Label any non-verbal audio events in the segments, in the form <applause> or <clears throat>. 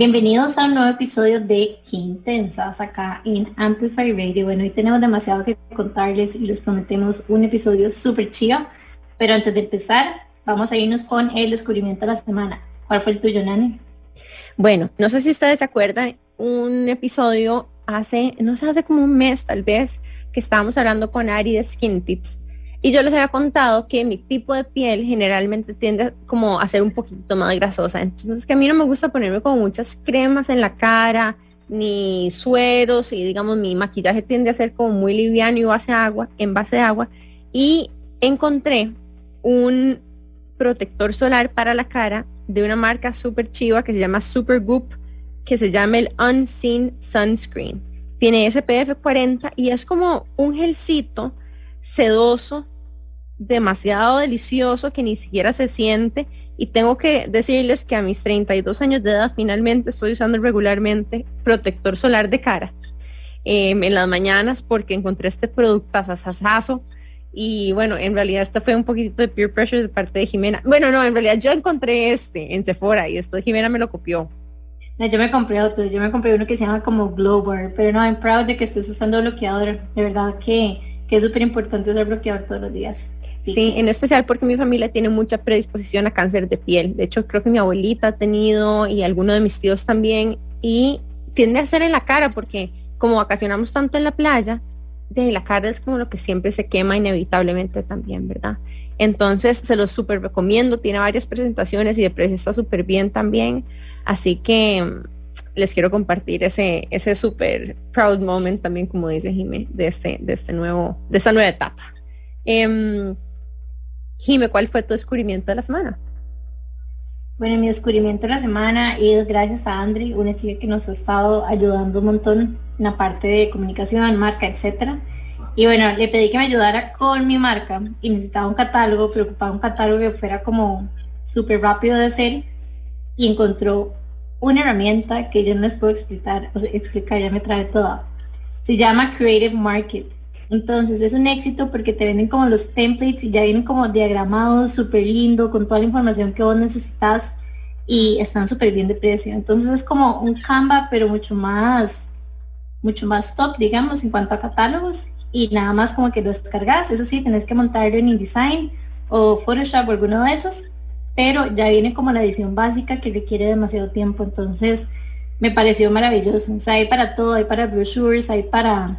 Bienvenidos a un nuevo episodio de Qué Intensas acá en Amplify Radio. Bueno, hoy tenemos demasiado que contarles y les prometemos un episodio súper chido. Pero antes de empezar, vamos a irnos con el descubrimiento de la semana. ¿Cuál fue el tuyo, Nani? Bueno, no sé si ustedes se acuerdan, un episodio hace, no sé, hace como un mes tal vez, que estábamos hablando con Ari de Skin Tips y yo les había contado que mi tipo de piel generalmente tiende como a ser un poquito más grasosa. Entonces que a mí no me gusta ponerme como muchas cremas en la cara, ni sueros, y digamos mi maquillaje tiende a ser como muy liviano y base agua, en base de agua. Y encontré un protector solar para la cara de una marca súper chiva que se llama Supergoop, que se llama el Unseen Sunscreen. Tiene SPF 40 y es como un gelcito sedoso, demasiado delicioso que ni siquiera se siente y tengo que decirles que a mis 32 años de edad finalmente estoy usando regularmente protector solar de cara em, en las mañanas porque encontré este producto asasazo y bueno, en realidad esto fue un poquito de peer pressure de parte de Jimena. Bueno, no, en realidad yo encontré este en Sephora y esto Jimena me lo copió. No, yo me compré otro, yo me compré uno que se llama como Glower, pero no, I'm proud de que estés usando bloqueador, de verdad que que es súper importante usar bloqueador todos los días. Sí. en especial porque mi familia tiene mucha predisposición a cáncer de piel. De hecho, creo que mi abuelita ha tenido y alguno de mis tíos también. Y tiende a ser en la cara porque como vacacionamos tanto en la playa, de la cara es como lo que siempre se quema inevitablemente también, ¿verdad? Entonces se lo súper recomiendo, tiene varias presentaciones y de precio está súper bien también. Así que les quiero compartir ese, ese super proud moment también, como dice Jime, de este, de este nuevo, de esta nueva etapa. Eh, Jime, ¿cuál fue tu descubrimiento de la semana? Bueno, mi descubrimiento de la semana es gracias a Andri, una chica que nos ha estado ayudando un montón en la parte de comunicación, marca, etcétera. Y bueno, le pedí que me ayudara con mi marca y necesitaba un catálogo, preocupaba un catálogo que fuera como súper rápido de hacer y encontró una herramienta que yo no les puedo explicar, o explicar, ya me trae toda. Se llama Creative Market. Entonces es un éxito porque te venden como los templates y ya vienen como diagramados, súper lindo, con toda la información que vos necesitas y están súper bien de precio. Entonces es como un Canva, pero mucho más, mucho más top, digamos, en cuanto a catálogos y nada más como que lo descargas. Eso sí, tenés que montarlo en InDesign o Photoshop o alguno de esos pero ya viene como la edición básica que requiere demasiado tiempo, entonces me pareció maravilloso. O sea, hay para todo, hay para brochures, hay para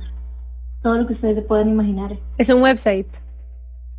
todo lo que ustedes se puedan imaginar. Es un website.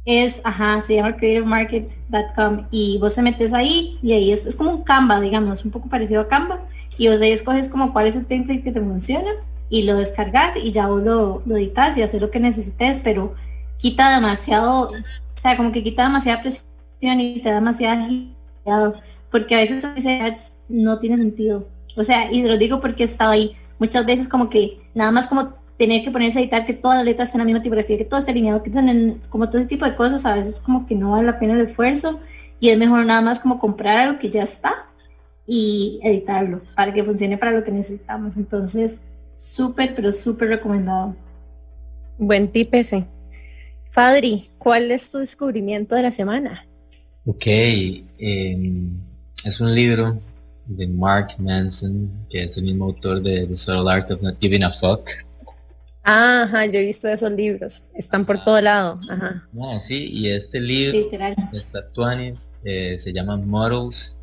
Es, ajá, se llama creativemarket.com y vos te metes ahí y ahí es, es, como un Canva, digamos, un poco parecido a Canva y vos ahí escoges como cuál es el template que te funciona y lo descargas y ya vos lo, lo editas y haces lo que necesites, pero quita demasiado, o sea, como que quita demasiada presión y te da demasiado porque a veces no tiene sentido. O sea, y lo digo porque he estado ahí muchas veces como que nada más como tener que ponerse a editar que todas las letras estén en la misma tipografía, que todo esté alineado, que estén como todo ese tipo de cosas, a veces como que no vale la pena el esfuerzo y es mejor nada más como comprar algo que ya está y editarlo para que funcione para lo que necesitamos. Entonces, súper, pero súper recomendado. Buen tip ese. Fadri, ¿cuál es tu descubrimiento de la semana? Ok, em, es un libro de Mark Manson, que es el mismo autor de The Subtle Art of Not Giving a Fuck. Ajá, yo he visto esos libros, están por todo lado. Ajá. Ah, sí, y este libro, está eh, se llama Models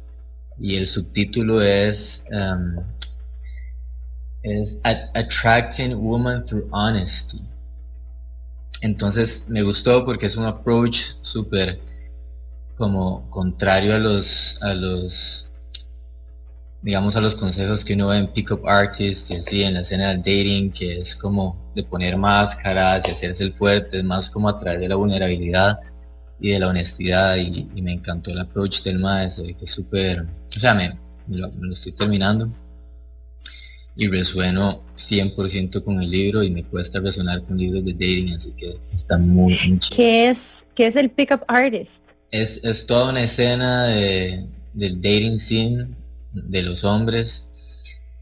y el subtítulo es, um, es Attracting Woman Through Honesty. Entonces me gustó porque es un approach súper como contrario a los a los digamos, a los consejos que uno ve en Pickup Artists y así en la escena del dating, que es como de poner máscaras y hacerse el fuerte, es más como a través de la vulnerabilidad y de la honestidad y, me encantó el approach del maestro, que es súper, o sea, me, lo, estoy terminando y resueno 100% con el libro y me cuesta resonar con libros de dating, así que está muy, muy ¿Qué es, ¿Qué es el Pickup Artist? Es, es toda una escena de, del dating scene de los hombres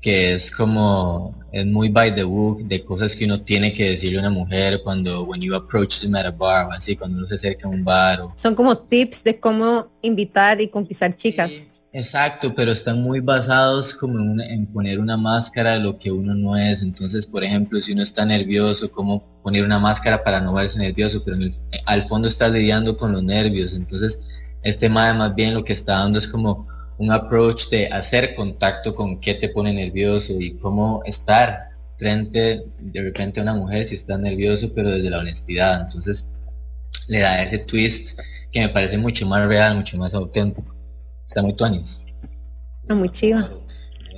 que es como es muy by the book de cosas que uno tiene que decirle a una mujer cuando when you approach them at a bar así cuando uno se acerca a un bar son como tips de cómo invitar y conquistar chicas exacto pero están muy basados como en, en, poner una máscara de lo que uno no es entonces por ejemplo si uno está nervioso cómo poner una máscara para no verse nervioso pero al fondo está lidiando con los nervios entonces este madre más bien lo que está dando es como un approach de hacer contacto con qué te pone nervioso y cómo estar frente de repente a una mujer si está nervioso, pero desde la honestidad. Entonces le da ese twist que me parece mucho más real, mucho más auténtico. Está muy tuanis. Muy chiva.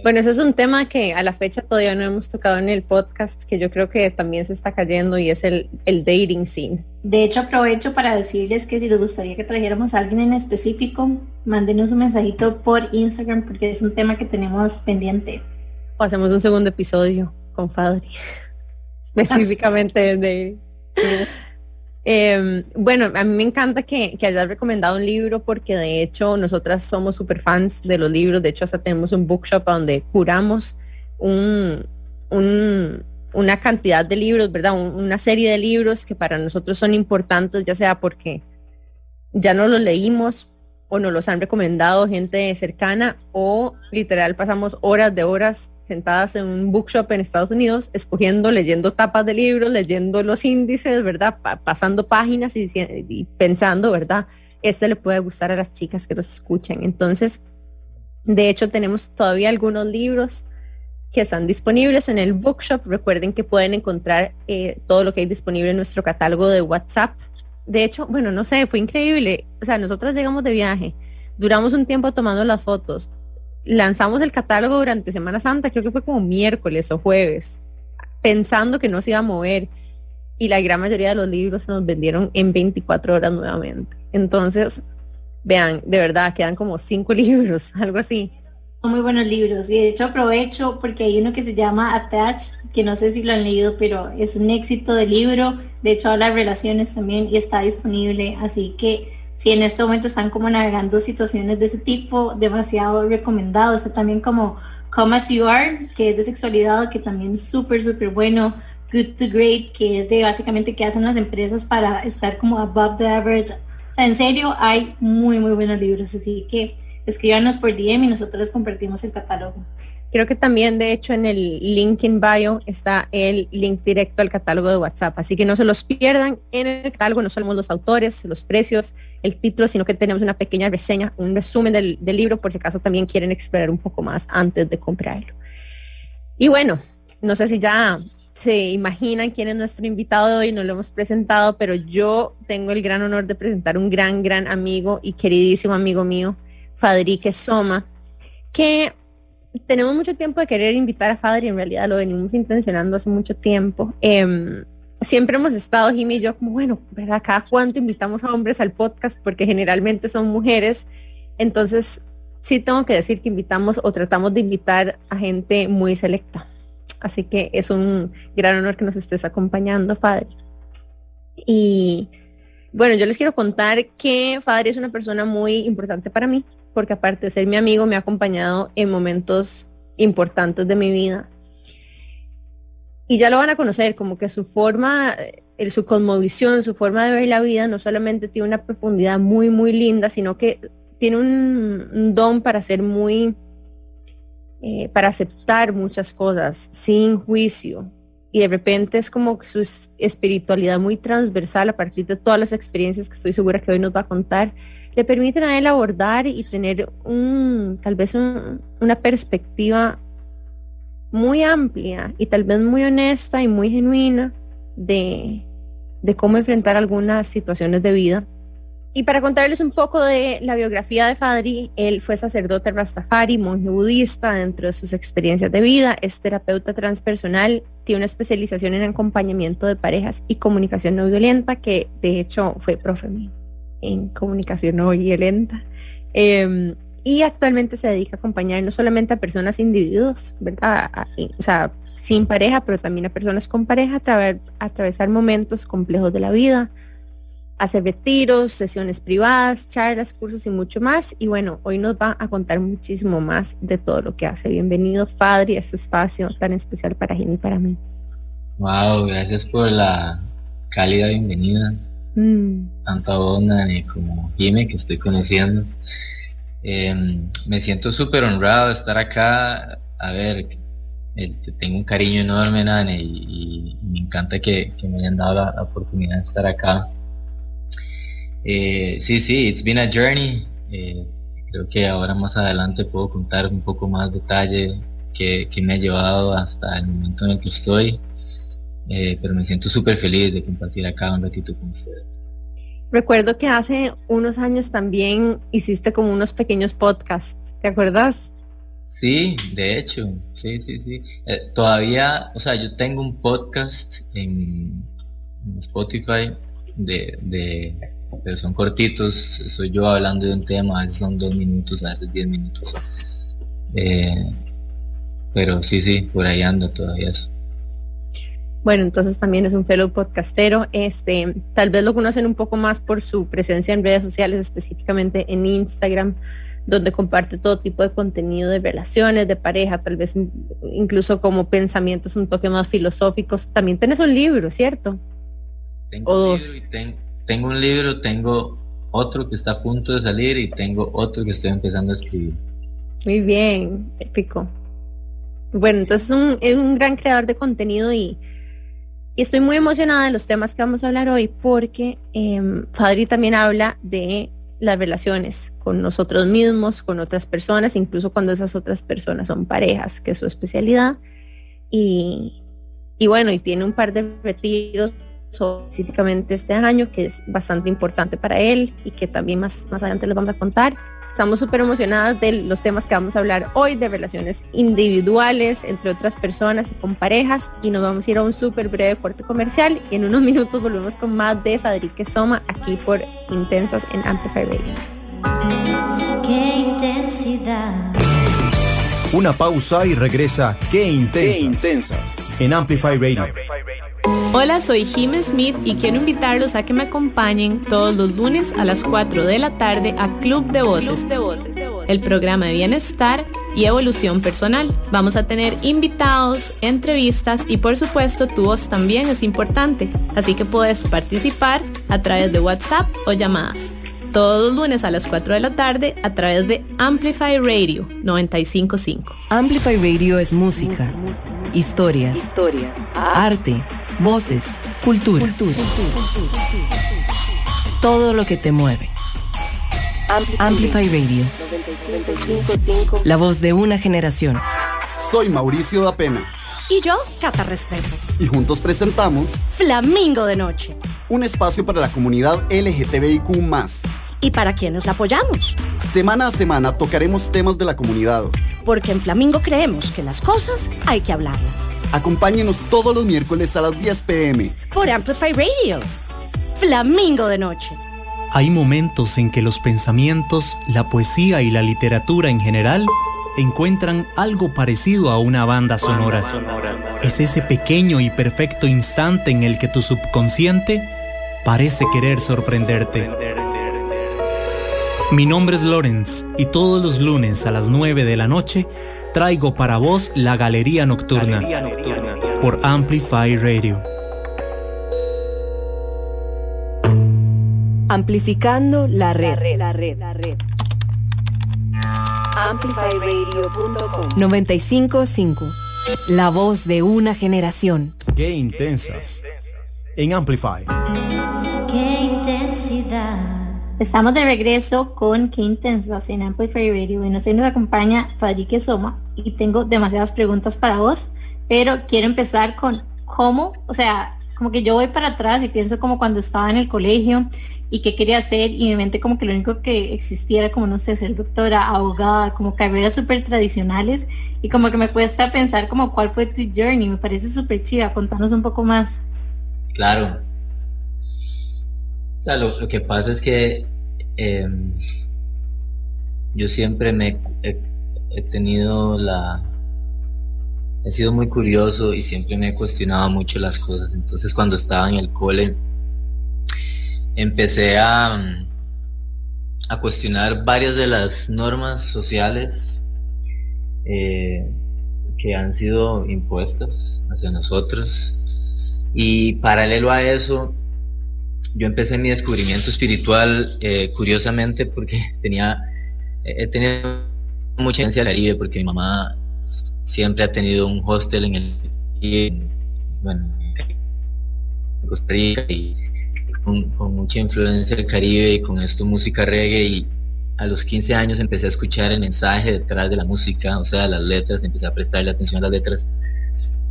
Bueno, ese es un tema que a la fecha todavía no hemos tocado en el podcast, que yo creo que también se está cayendo y es el, el dating scene. De hecho, aprovecho para decirles que si les gustaría que trajéramos a alguien en específico, mándenos un mensajito por Instagram porque es un tema que tenemos pendiente. O hacemos un segundo episodio con Fadri, <laughs> específicamente de... <laughs> Em, bueno, a mí me encanta que, que, hayas recomendado un libro porque de hecho nosotras somos super fans de los libros. De hecho, hasta tenemos un bookshop donde curamos un, una cantidad de libros, ¿verdad? una serie de libros que para nosotros son importantes, ya sea porque ya no los leímos o nos los han recomendado gente cercana o literal pasamos horas de horas sentadas en un bookshop en Estados Unidos, escogiendo, leyendo tapas de libros, leyendo los índices, ¿verdad? pasando páginas y, y, pensando, ¿verdad? Este le puede gustar a las chicas que los escuchen. Entonces, de hecho, tenemos todavía algunos libros que están disponibles en el bookshop. Recuerden que pueden encontrar eh, todo lo que hay disponible en nuestro catálogo de WhatsApp. De hecho, bueno, no sé, fue increíble. O sea, nosotras llegamos de viaje, duramos un tiempo tomando las fotos, lanzamos el catálogo durante Semana Santa, creo que fue como miércoles o jueves, pensando que no se iba a mover. Y la gran mayoría de los libros se nos vendieron en 24 horas nuevamente. Entonces, vean, de verdad, quedan como cinco <laughs> libros, algo así. Muy buenos libros y de hecho aprovecho porque hay uno que se llama Attach, que no sé si lo han leído, pero es un éxito de libro. De hecho habla de relaciones también y está disponible. Así que si en este momento están como navegando situaciones de ese tipo, demasiado recomendado. Está también como Come As You Are, que es de sexualidad, que también es súper, súper bueno. Good to Great, que es de básicamente qué hacen las empresas para estar como above the average. O sea, en serio, hay muy, muy buenos libros. Así que escríbanos por DM y nosotros les compartimos el catálogo. Creo que también, de hecho, en el link in bio está el link directo al catálogo de WhatsApp. Así que no se los pierdan. En el catálogo no somos los autores, los precios, el título, sino que tenemos una pequeña reseña, un resumen del, libro, por si acaso también quieren explorar un poco más antes de comprarlo. Y bueno, no sé si ya se imaginan quién es nuestro invitado de hoy, no lo hemos presentado, pero yo tengo el gran honor de presentar un gran, gran amigo y queridísimo amigo mío, Fadrique Soma, que tenemos mucho tiempo de querer invitar a Fadri, en realidad lo venimos intencionando hace mucho tiempo. Em, siempre hemos estado, Jimmy y yo, como, bueno, ¿verdad? Cada cuánto invitamos a hombres al podcast, porque generalmente son mujeres. Entonces, sí tengo que decir que invitamos o tratamos de invitar a gente muy selecta. Así que es un gran honor que nos estés acompañando, Fadri. Y bueno, yo les quiero contar que Fadri es una persona muy importante para mí porque aparte de ser mi amigo, me ha acompañado en momentos importantes de mi vida. Y ya lo van a conocer, como que su forma, el, su cosmovisión, su forma de ver la vida no solamente tiene una profundidad muy, muy linda, sino que tiene un, don para ser muy, eh, para aceptar muchas cosas sin juicio. Y de repente es como su espiritualidad muy transversal a partir de todas las experiencias que estoy segura que hoy nos va a contar le permiten a él abordar y tener un, tal vez una perspectiva muy amplia y tal vez muy honesta y muy genuina de, de cómo enfrentar algunas situaciones de vida. Y para contarles un poco de la biografía de Fadri, él fue sacerdote rastafari, monje budista dentro de sus experiencias de vida, es terapeuta transpersonal, tiene una especialización en acompañamiento de parejas y comunicación no violenta, que de hecho fue profe mío en comunicación no violenta. Em, y actualmente se dedica a acompañar no solamente a personas individuos, ¿verdad? o sea, sin pareja, pero también a personas con pareja a, a atravesar momentos complejos de la vida, hacer retiros, sesiones privadas, charlas, cursos y mucho más. Y bueno, hoy nos va a contar muchísimo más de todo lo que hace. Bienvenido, Fadri, a este espacio tan especial para Jimmy y para mí. Wow, gracias por la cálida bienvenida. Mm. Tanto a vos, como Jimmy, que estoy conociendo. Em, me siento súper honrado de estar acá. A ver, eh, tengo un cariño enorme, Nane, y, me encanta que, me hayan dado la, oportunidad de estar acá. Eh, sí, sí, it's been a journey. Eh, creo que ahora más adelante puedo contar un poco más detalle que, me ha llevado hasta el momento en el que estoy. Pero me siento súper feliz de compartir acá un ratito con ustedes. Recuerdo que hace unos años también hiciste como unos pequeños podcasts, ¿te acuerdas? Sí, de hecho, sí, sí, sí. Eh, todavía, o sea, yo tengo un podcast en, Spotify de, de, pero son cortitos, soy yo hablando de un tema, a veces son dos minutos, a veces diez minutos. Eh, pero sí, sí, por ahí anda todavía eso. Bueno, entonces también es un fellow podcastero. Este, tal vez lo conocen un poco más por su presencia en redes sociales, específicamente en Instagram, donde comparte todo tipo de contenido de relaciones, de pareja, tal vez incluso como pensamientos un toque más filosóficos. También tienes un libro, ¿cierto? Tengo, un libro tengo un libro, tengo otro que está a punto de salir y tengo otro que estoy empezando a escribir. Muy bien, épico. Bueno, entonces es un gran creador de contenido y y estoy muy emocionada de los temas que vamos a hablar hoy porque eh, Fadri también habla de las relaciones con nosotros mismos, con otras personas, incluso cuando esas otras personas son parejas, que es su especialidad. Y, bueno, y tiene un par de retiros específicamente este año, que es bastante importante para él y que también más, más adelante les vamos a contar. Estamos súper emocionadas de los temas que vamos a hablar hoy, de relaciones individuales entre otras personas y con parejas. Y nos vamos a ir a un súper breve corte comercial. Y en unos minutos volvemos con más de Fadrique Soma aquí por Intensas en Amplify Radio. Qué intensidad. Una pausa y regresa Qué intensa. En Amplify Radio. Hola, soy Jim Smith y quiero invitarlos a que me acompañen todos los lunes a las 4 de la tarde a Club de Voces, el programa de bienestar y evolución personal. Vamos a tener invitados, entrevistas y por supuesto tu voz también es importante, así que puedes participar a través de WhatsApp o llamadas. Todos los lunes a las 4 de la tarde a través de Amplify Radio 955. Amplify Radio es música, historias, arte voces, cultura. Todo lo que te mueve. Amplify Radio. La voz de una generación. Soy Mauricio da Pena. Y yo, Cata Restrepo. Y juntos presentamos Flamingo de Noche. Un espacio para la comunidad LGTBIQ y para quienes la apoyamos. Semana a semana tocaremos temas de la comunidad. Porque en Flamingo creemos que las cosas hay que hablarlas. Acompáñenos todos los miércoles a las 10 pm. Por Amplify Radio. Flamingo de Noche. Hay momentos en que los pensamientos, la poesía y la literatura en general encuentran algo parecido a una banda sonora. Es ese pequeño y perfecto instante en el que tu subconsciente parece querer sorprenderte. Mi nombre es Lorenz y todos los lunes a las 9 de la noche traigo para vos la Galería Nocturna, por Amplify Radio. Amplificando la red. La red, la red, Amplifyradio.com 955. La voz de una generación. Qué intensas. En Amplify. Qué intensidad. Estamos de regreso con Qué Intensas en Amplify Radio y nos acompaña Fadrique Soma y tengo demasiadas preguntas para vos, pero quiero empezar con cómo, o sea, como que yo voy para atrás y pienso como cuando estaba en el colegio y qué quería hacer y mi mente como que lo único que existiera como no sé, ser doctora, abogada, como carreras súper tradicionales y como que me cuesta pensar como cuál fue tu journey, me parece súper chida, contanos un poco más. Claro. O sea, lo, que pasa es que em, yo siempre me he tenido la, he sido muy curioso y siempre me he cuestionado mucho las cosas. Entonces cuando estaba en el cole empecé a, a cuestionar varias de las normas sociales eh, que han sido impuestas hacia nosotros. Y paralelo a eso, yo empecé mi descubrimiento espiritual eh, curiosamente porque <laughs> tenía, he tenido mucha influencia del Caribe porque mi mamá siempre ha tenido un hostel en el bueno, en Costa Rica y con, mucha influencia del Caribe y con esto música reggae y a los 15 años empecé a escuchar el mensaje detrás de la música, o sea, las letras, empecé a prestarle atención a las letras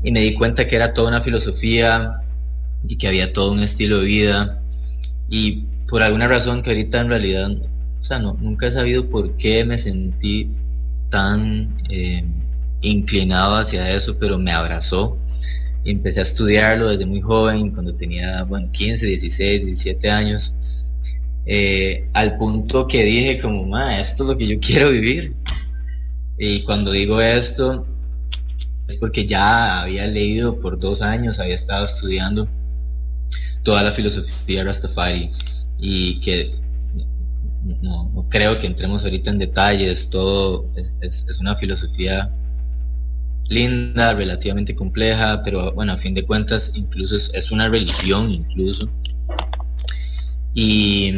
y me di cuenta que era toda una filosofía y que había todo un estilo de vida y por alguna razón que ahorita en realidad, o sea, no, nunca he sabido por qué me sentí tan eh, inclinado hacia eso, pero me abrazó. Y empecé a estudiarlo desde muy joven, cuando tenía bueno, 15, 16, 17 años, eh, al punto que dije como, ma, esto es lo que yo <laughs> quiero vivir. Y cuando digo esto, es porque ya había leído por dos años, había estado estudiando toda la filosofía Rastafari y que no, creo que entremos ahorita en detalles, todo es una filosofía linda, relativamente compleja, pero bueno, a fin de cuentas incluso es, una religión incluso. Y,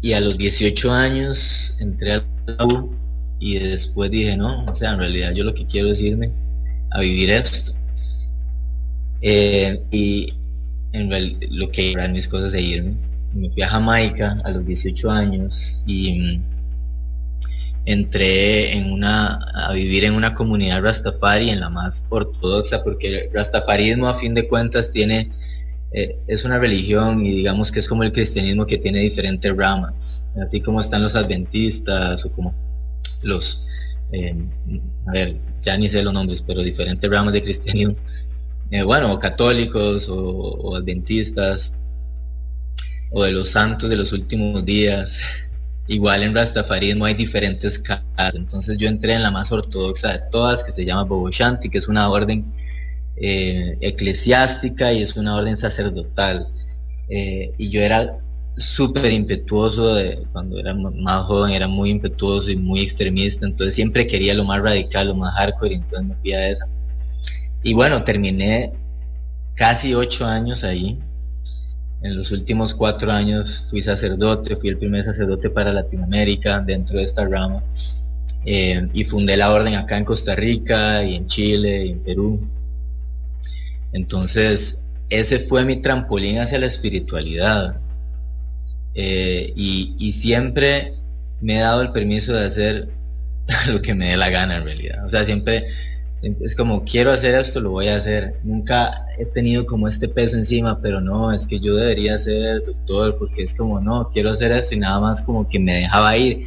y, a los 18 años entré al U y después dije, no, o sea, en realidad yo lo que quiero es irme a vivir esto. Eh, y lo que eran mis cosas e irme. Me fui a Jamaica a los 18 años y entré en una, a vivir en una comunidad rastafari, en la más ortodoxa, porque el rastafarismo a fin de cuentas tiene, eh, es una religión y digamos que es como el cristianismo que tiene diferentes ramas, así como están los adventistas o como los, eh, a ver, ya ni sé los nombres, pero diferentes ramas de cristianismo, eh, bueno, católicos o adventistas, o de los santos de los últimos días, <laughs> Igual en Rastafarismo hay diferentes casas, entonces yo entré en la más ortodoxa de todas, que se llama Boboshanti, que es una orden eh, eclesiástica y es una orden sacerdotal. Eh, y yo era súper impetuoso, cuando era más joven era muy impetuoso y muy extremista, entonces siempre quería lo más radical, lo más hardcore, y entonces me fui a esa. Y bueno, terminé casi ocho años ahí, en los últimos cuatro años fui sacerdote, fui el primer sacerdote para Latinoamérica dentro de esta rama. Eh, y fundé la orden acá en Costa Rica y en Chile y en Perú. Entonces, ese fue mi trampolín hacia la espiritualidad. Eh, y, y, siempre me he dado el permiso de hacer <laughs> lo que me dé la gana en realidad. O sea, siempre es como quiero hacer esto, lo voy a hacer. Nunca he tenido como este peso encima, pero no, es que yo debería ser doctor porque es como no, quiero hacer esto y nada más como que me dejaba ir.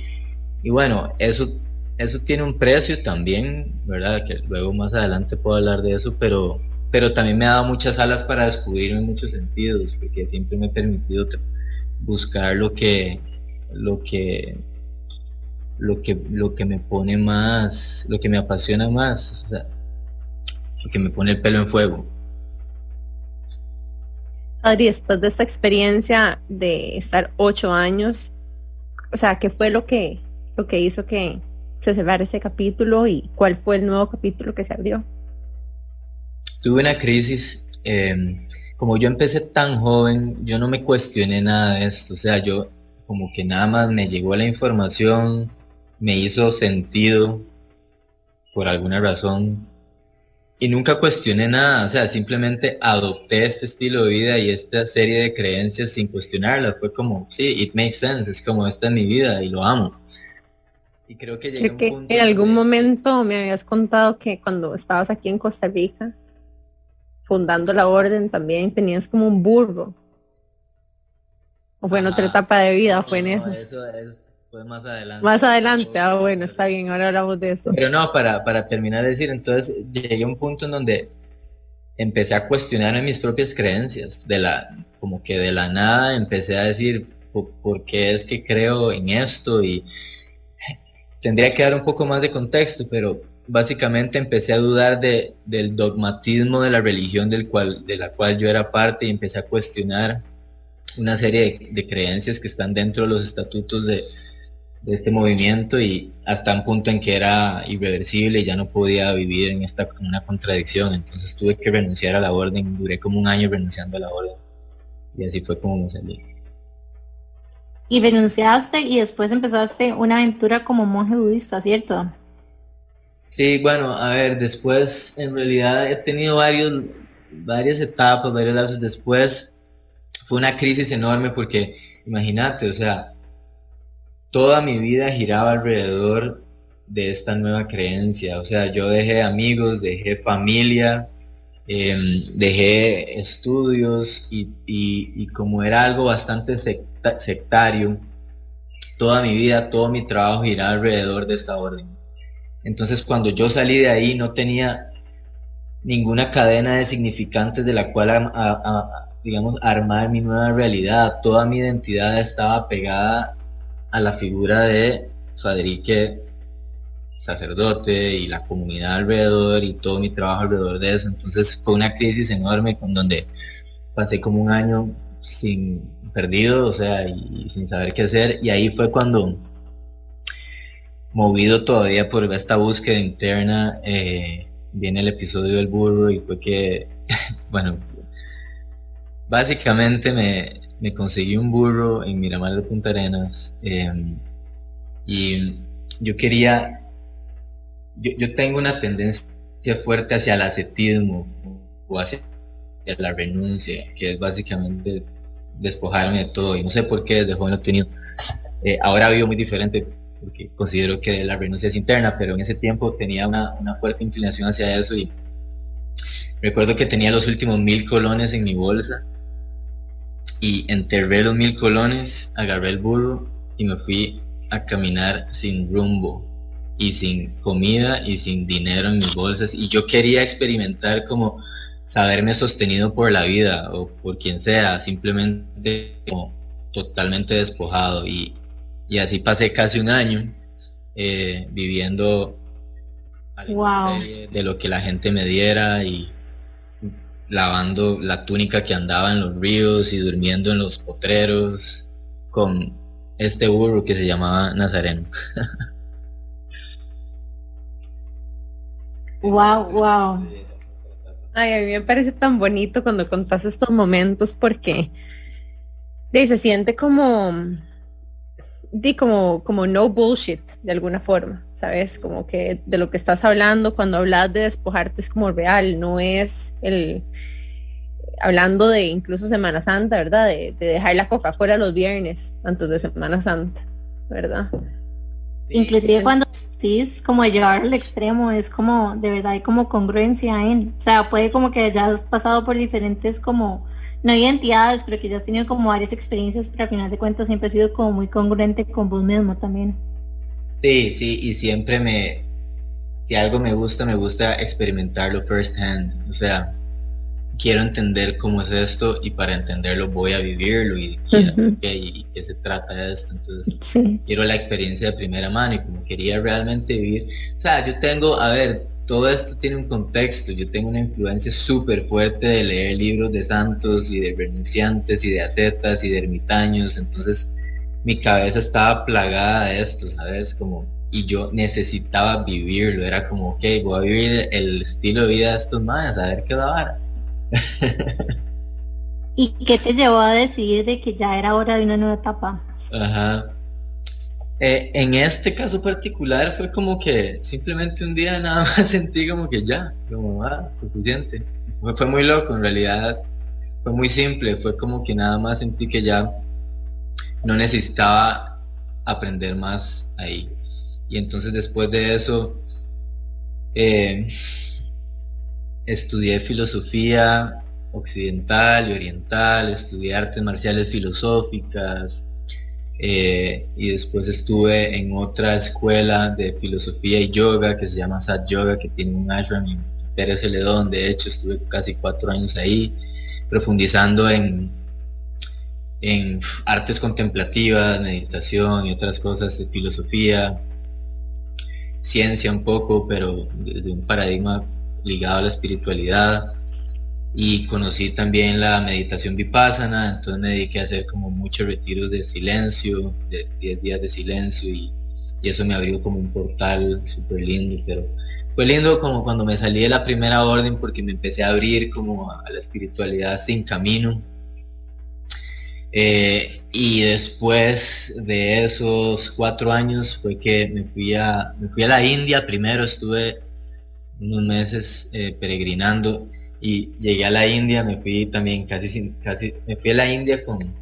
Y bueno, eso eso tiene un precio también, ¿verdad? Que luego más adelante puedo hablar de eso, pero pero también me ha dado muchas alas para descubrirme en muchos sentidos, porque siempre me he permitido buscar lo que lo que lo que, lo que me pone más, lo que me apasiona más, lo que me pone el pelo en fuego. Adri, después de esta experiencia de estar ocho años, o sea, ¿qué fue lo que, lo que hizo que se cerrara ese capítulo y cuál fue el nuevo capítulo que se abrió? Tuve una crisis, em, como yo empecé tan joven, yo no me cuestioné nada de esto, o sea, yo como que nada más me llegó la información, me hizo sentido por alguna razón y nunca cuestioné nada, o sea, simplemente adopté este estilo de vida y esta serie de creencias sin cuestionarlas, fue como, sí, it makes sense, es como esta es mi vida y lo amo. Y creo que un punto en algún momento me habías contado que cuando estabas aquí en Costa Rica, fundando la orden también tenías como un burro. ¿O fue en otra etapa de vida? ¿Fue en eso? Eso fue más adelante. Más adelante, ah, bueno, está bien, ahora hablamos de eso. Pero no, para, para terminar de decir, entonces llegué a un punto en donde empecé a cuestionar mis propias creencias, de la, como que de la nada empecé a decir, ¿por, qué es que creo en esto? Y tendría que dar un poco más de contexto, pero básicamente empecé a dudar de, del dogmatismo de la religión del cual, de la cual yo era parte y empecé a cuestionar una serie de, creencias que están dentro de los estatutos de, este movimiento y hasta un punto en que era irreversible y ya no podía vivir en esta una contradicción. Entonces tuve que renunciar a la orden, duré como un año renunciando a la orden y así fue como me salí. Y renunciaste y después empezaste una aventura como monje budista, ¿cierto? Sí, bueno, a ver, después en realidad he tenido varios, varias etapas, varios lapsos después fue una crisis enorme porque, imagínate, o sea, toda mi vida giraba alrededor de esta nueva creencia. O sea, yo dejé amigos, dejé familia, em, dejé estudios y, como era algo bastante sectario, toda mi vida, todo mi trabajo giraba alrededor de esta orden. Entonces cuando yo salí de ahí no tenía ninguna cadena de significantes de la cual digamos, armar mi nueva realidad. Toda mi identidad estaba pegada a la figura de Fadrique sacerdote y la comunidad alrededor y todo mi trabajo alrededor de eso. Entonces fue una crisis enorme con donde pasé como un año sin perdido, o sea, y, sin saber qué hacer. Y ahí fue cuando, movido todavía por esta búsqueda interna, eh, viene el episodio del burro y fue que, <laughs> bueno, Básicamente me, conseguí un burro en Miramar de Punta Arenas em, y yo quería, yo, tengo una tendencia fuerte hacia el ascetismo o hacia la renuncia, que es básicamente despojarme de todo y no sé por qué desde joven lo tenido. Eh, ahora vivo muy diferente porque considero que la renuncia es interna, pero en ese tiempo tenía una, una fuerte inclinación hacia eso y recuerdo que tenía los últimos mil colones en mi bolsa y enterré los mil colones, agarré el burro y me fui a caminar sin rumbo y sin comida y sin dinero en mis bolsas. Y yo quería experimentar como saberme sostenido por la vida o por quien sea, simplemente como totalmente despojado. Y, así pasé casi un año eh, viviendo de lo que la gente me diera y lavando la túnica que andaba en los ríos y durmiendo en los potreros con este burro que se llamaba Nazareno. <laughs> wow, wow. Ay, a mí me parece tan bonito cuando contás estos momentos porque se siente como di como como no bullshit de alguna forma, ¿sabes? Como que de lo que estás hablando cuando hablas de despojarte es como real, no es el hablando de incluso Semana Santa, ¿verdad? De, dejar la Coca-Cola los viernes antes de Semana Santa, ¿verdad? Inclusive cuando sí es como llevar al extremo, es como, de verdad hay como congruencia en, o sea, puede como que ya has pasado por diferentes como, no identidades, pero que ya has tenido como varias experiencias, pero al final de cuentas siempre has sido como muy congruente con vos mismo también. Sí, sí, y siempre me, si algo me gusta, me gusta experimentarlo first hand, o sea, quiero entender cómo es esto y para entenderlo voy a vivirlo y, qué se trata de esto. Entonces, quiero la experiencia de primera mano y como quería realmente vivir. O sea, yo tengo, a ver, todo esto tiene un contexto. Yo tengo una influencia súper fuerte de leer libros de santos y de renunciantes y de ascetas y de ermitaños. Entonces, mi cabeza estaba plagada de esto, ¿sabes? Como y yo necesitaba vivirlo, era como, ok, voy a vivir el estilo de vida de estos más, a ver qué va ¿Y qué te llevó a decidir de que ya era hora de una nueva etapa? Ajá. Eh, en este caso particular fue como que simplemente un día nada <laughs> más sentí como que ya, como ah, suficiente. Fue, fue muy loco, en realidad fue muy simple, fue como que nada más sentí que ya no necesitaba aprender más ahí. Y entonces después de eso, eh, estudié filosofía occidental y oriental, estudié artes marciales filosóficas eh, y después estuve en otra escuela de filosofía y yoga que se llama Sat Yoga, que tiene un ashram en Pérez Celedón, de hecho estuve casi cuatro años ahí, profundizando en, en artes contemplativas, meditación y otras cosas de filosofía, ciencia un poco, pero de un paradigma ligado a la espiritualidad y conocí también la meditación vipassana, entonces me dediqué a hacer como muchos retiros de silencio, de 10 días de silencio y, eso me abrió como un portal súper lindo, pero fue lindo como cuando me salí de la primera orden porque me empecé a abrir como a la espiritualidad sin camino. Eh, y después de esos cuatro años fue que me fui a, me fui a la India, primero estuve unos meses eh, peregrinando y llegué a la India, me fui también casi sin, casi, me fui a la India con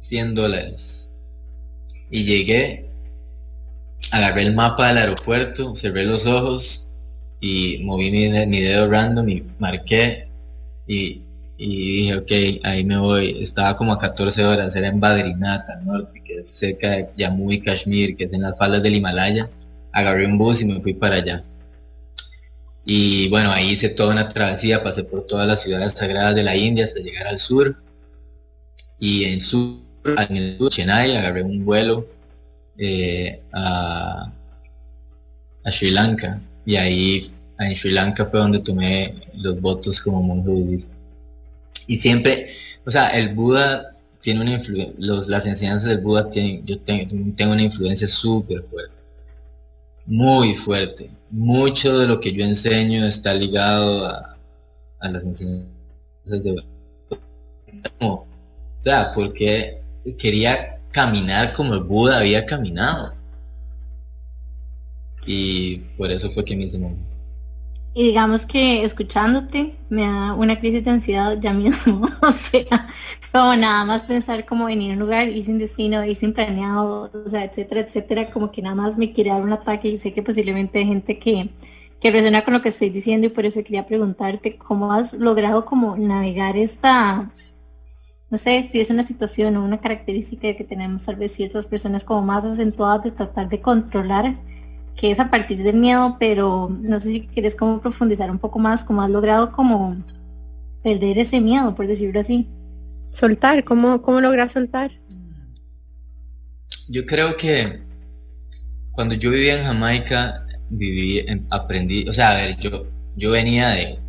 100 dólares. Y llegué, agarré el mapa del aeropuerto, cerré los ojos y moví mi, dedo random y marqué y, dije, ok, ahí me voy. Estaba como a 14 horas, era en Badrinath, al norte, que es cerca de Jammu y Kashmir, que es en las faldas del Himalaya. Agarré un bus y me fui para allá. Y bueno, ahí hice toda una travesía, pasé por todas las ciudades sagradas de la India hasta llegar al sur. Y en, sur, en el sur, Chennai, agarré un vuelo eh, a, Sri Lanka. Y ahí en Sri Lanka fue donde tomé los votos como monje budista. Y siempre, o sea, el Buda tiene una influencia, las enseñanzas del Buda tienen, yo tengo una influencia súper fuerte muy fuerte. Mucho de lo que yo enseño está ligado a, las enseñanzas de o sea, porque quería caminar como el Buda había caminado. Y por eso fue que me hice y digamos que escuchándote me da una crisis de ansiedad ya mismo, <laughs> o sea, como nada más pensar como venir a un lugar, ir sin destino, ir sin planeado, o sea, etcétera, etcétera, como que nada más me quiere dar un ataque y sé que posiblemente hay gente que, que resuena con lo que estoy diciendo y por eso quería preguntarte cómo has logrado como navegar esta, no sé si es una situación o una característica que tenemos tal vez ciertas personas como más acentuadas de tratar de controlar que es a partir del miedo, pero no sé si quieres como profundizar un poco más, cómo has logrado como perder ese miedo, por decirlo así. Soltar, ¿cómo, cómo logras soltar? Yo creo que cuando yo vivía en Jamaica, viví, aprendí, o sea, a ver, yo, yo venía de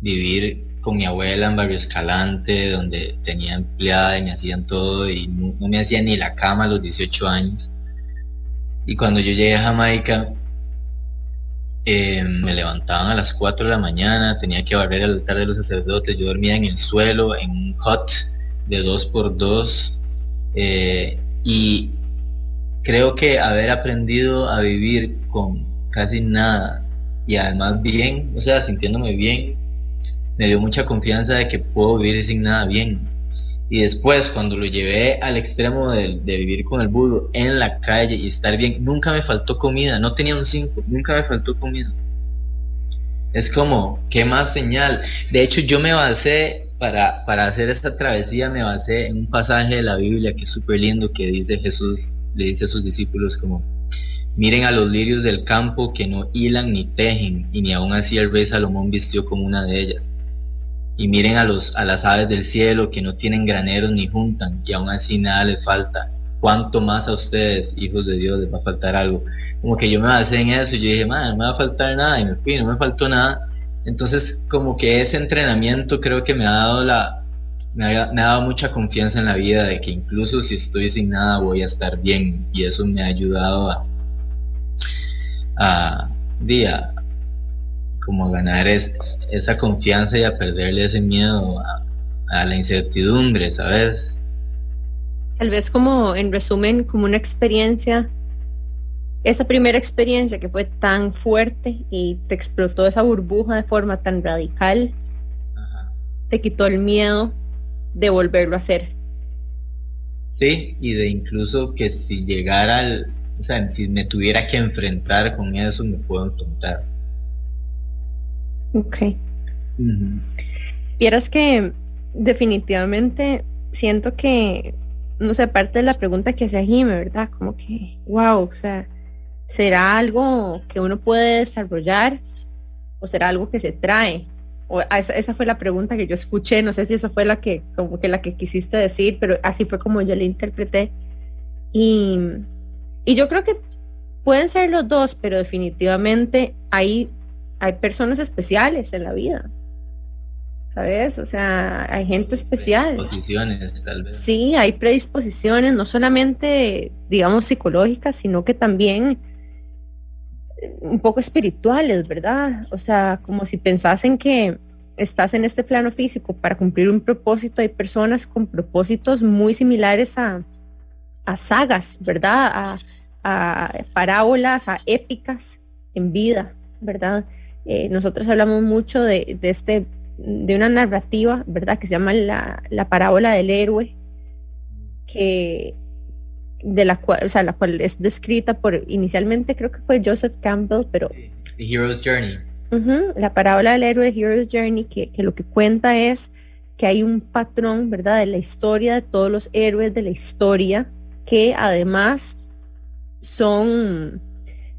vivir con mi abuela en Barrio Escalante, donde tenía empleada y me hacían todo y no, no me hacían ni la cama a los 18 años. Y cuando yo llegué a Jamaica, eh, me levantaban a las 4 de la mañana, tenía que barrer el altar de los sacerdotes, yo dormía en el suelo, en un hut de 2x2. Eh, y creo que haber aprendido a vivir con casi nada y además bien, o sea, sintiéndome bien, me dio mucha confianza de que puedo vivir sin nada bien. Y después, cuando lo llevé al extremo de, vivir con el burro en la calle y estar bien, nunca me faltó comida, no tenía un 5, nunca me faltó comida. Es como, ¿qué más señal? De hecho, yo me basé, para, para hacer esta travesía, me basé en un pasaje de la Biblia que es súper lindo, que dice Jesús, le dice a sus discípulos como, miren a los lirios del campo que no hilan ni tejen, y ni aún así el rey Salomón vistió como una de ellas y miren a, los, a las aves del cielo que no tienen graneros ni juntan y aún así nada les falta. ¿Cuánto más a ustedes, hijos de Dios, les va a faltar algo? Como que yo me basé en eso y yo dije, no me va a faltar nada y me fui, no me faltó nada. Entonces como que ese entrenamiento creo que me ha dado la, me ha, dado mucha confianza en la vida de que incluso si estoy sin nada voy a estar bien y eso me ha ayudado a, a, día, como a ganar esa confianza y a perderle ese miedo a, la incertidumbre, ¿sabes? Tal vez como en resumen, como una experiencia, esa primera experiencia que fue tan fuerte y te explotó esa burbuja de forma tan radical, te quitó el miedo de volverlo a hacer. Sí, y de incluso que si llegara al, o sea, si me tuviera que enfrentar con eso, me puedo enfrentar Ok. Vieras que definitivamente siento que, no sé, parte de la pregunta que hacía Jimmy, ¿verdad? Como que, wow, o sea, ¿será algo que uno puede desarrollar o será algo que se trae? O, esa, esa, fue la pregunta que yo escuché, no sé si eso fue la que, como que la que quisiste decir, pero así fue como yo la interpreté. Y, y yo creo que pueden ser los dos, pero definitivamente hay, hay personas especiales en la vida. ¿sabes? O sea, hay gente especial. Predisposiciones, tal vez. Sí, hay predisposiciones, no solamente, digamos, psicológicas, sino que también eh, un poco espirituales, ¿verdad? O sea, como si pensasen que estás en este plano físico para cumplir un propósito, hay personas con propósitos muy similares a, a sagas, ¿verdad? A, parábolas, a épicas en vida, ¿verdad? Eh, nosotros hablamos mucho de, de este de una narrativa, ¿verdad? Que se llama la, parábola del héroe, que de la cual, o sea, la cual es descrita por, inicialmente creo que fue Joseph Campbell, pero... The Hero's Journey. la parábola del héroe, The Hero's Journey, que, que lo que cuenta es que hay un patrón, ¿verdad? De la historia de todos los héroes de la historia, que además son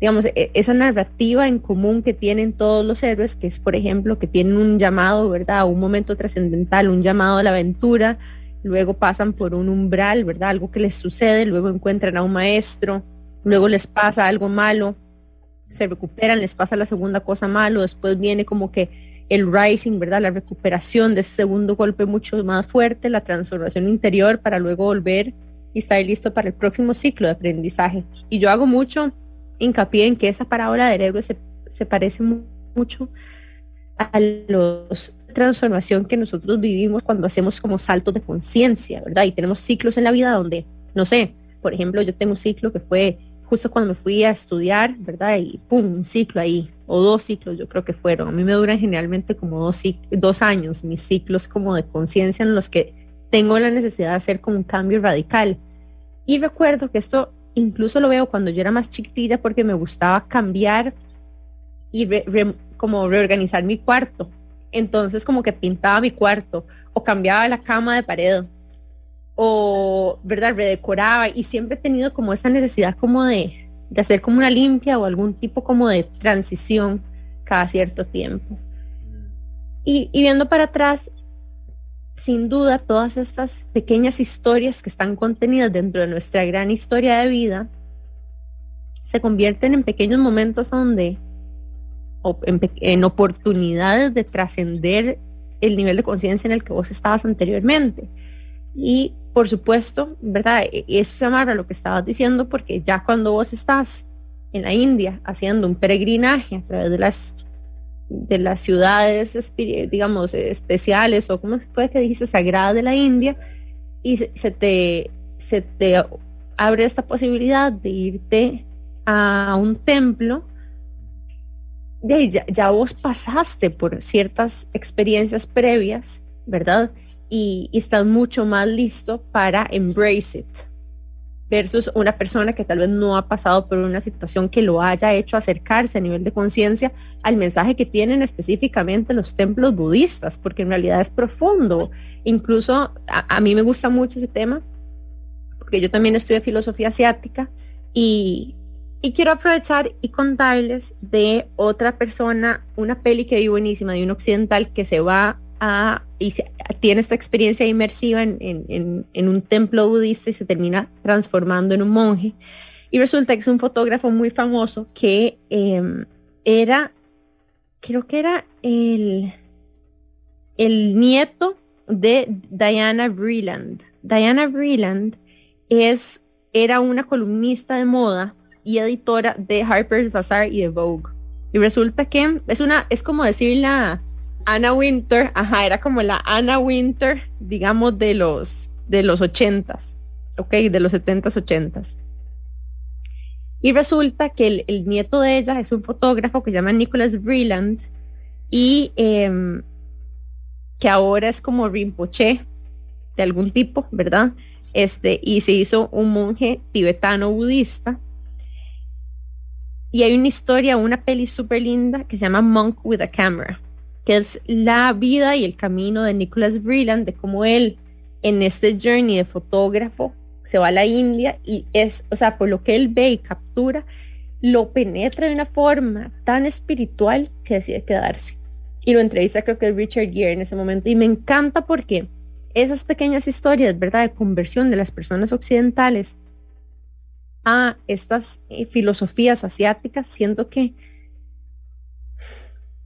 digamos, e, esa narrativa en común que tienen todos los héroes, que es, por ejemplo, que tienen un llamado, ¿verdad? Un momento trascendental, un llamado a la aventura, luego pasan por un umbral, ¿verdad? Algo que les sucede, luego encuentran a un maestro, luego les pasa algo malo, se recuperan, les pasa la segunda cosa malo, después viene como que el rising, ¿verdad? La recuperación de ese segundo golpe mucho más fuerte, la transformación interior para luego volver y estar listo para el próximo ciclo de aprendizaje. Y yo hago mucho hincapié en que esa parábola del héroe se, parece mucho a los transformación que nosotros vivimos cuando hacemos como saltos de conciencia, ¿verdad? Y tenemos ciclos en la vida donde, no sé, por ejemplo, yo tengo un ciclo que fue justo cuando me fui a estudiar, ¿verdad? Y pum, un ciclo ahí, o dos ciclos yo creo que fueron. A mí me duran generalmente como dos, dos años mis ciclos como de conciencia en los que tengo la necesidad de hacer como un cambio radical. Y recuerdo que esto incluso lo veo cuando yo era más chiquitita porque me gustaba cambiar y como reorganizar mi cuarto. Entonces como que pintaba mi cuarto o cambiaba la cama de pared o, ¿verdad? Redecoraba y siempre he tenido como esa necesidad como de, de hacer como una limpia o algún tipo como de transición cada cierto tiempo. Y viendo para atrás, sin duda todas estas pequeñas historias que están contenidas dentro de nuestra gran historia de vida se convierten en pequeños momentos donde, en, oportunidades de trascender el nivel de conciencia en el que vos estabas anteriormente. Y por supuesto, ¿verdad? E, eso se amarra a lo que estabas diciendo porque ya cuando vos estás en la India haciendo un peregrinaje a través de las de las ciudades, digamos, especiales o como fue que dijiste, sagrada de la India, y se, te, se te abre esta posibilidad de irte a un templo, de ya, ya vos pasaste por ciertas experiencias previas, ¿verdad? Y, y estás mucho más listo para embrace it, versus una persona que tal vez no ha pasado por una situación que lo haya hecho acercarse a nivel de conciencia al mensaje que tienen específicamente los templos budistas, porque en realidad es profundo. Incluso a, mí me gusta mucho ese tema, porque yo también estudio filosofía asiática y, y quiero aprovechar y contarles de otra persona, una peli que vi buenísima de un occidental que se va y tiene esta experiencia inmersiva en, un templo budista y se termina transformando en un monje. Y resulta que es un fotógrafo muy famoso que em, era, creo que era el, el nieto de Diana Vreeland. Diana Vreeland es, era una columnista de moda y editora de Harper's Bazaar y de Vogue. Y resulta que es una, es como decir la, Anna Winter, ajá, era como la Anna Winter, digamos, de los de los ochentas, ok, de los setentas, ochentas. Y resulta que el, nieto de ella es un fotógrafo que se llama Nicholas Vreeland y em, que ahora es como Rinpoche de algún tipo, ¿verdad? Este, y se hizo un monje tibetano budista. Y hay una historia, una peli súper linda que se llama Monk with a Camera que es la vida y el camino de Nicholas Vreeland, de cómo él en este journey de fotógrafo se va a la India y es, o sea, por lo que él ve y captura, lo penetra de una forma tan espiritual que decide quedarse. Y lo entrevista creo que Richard Gere en ese momento. Y me encanta porque esas pequeñas historias, ¿verdad?, de conversión de las personas occidentales a estas eh, filosofías asiáticas, siento que,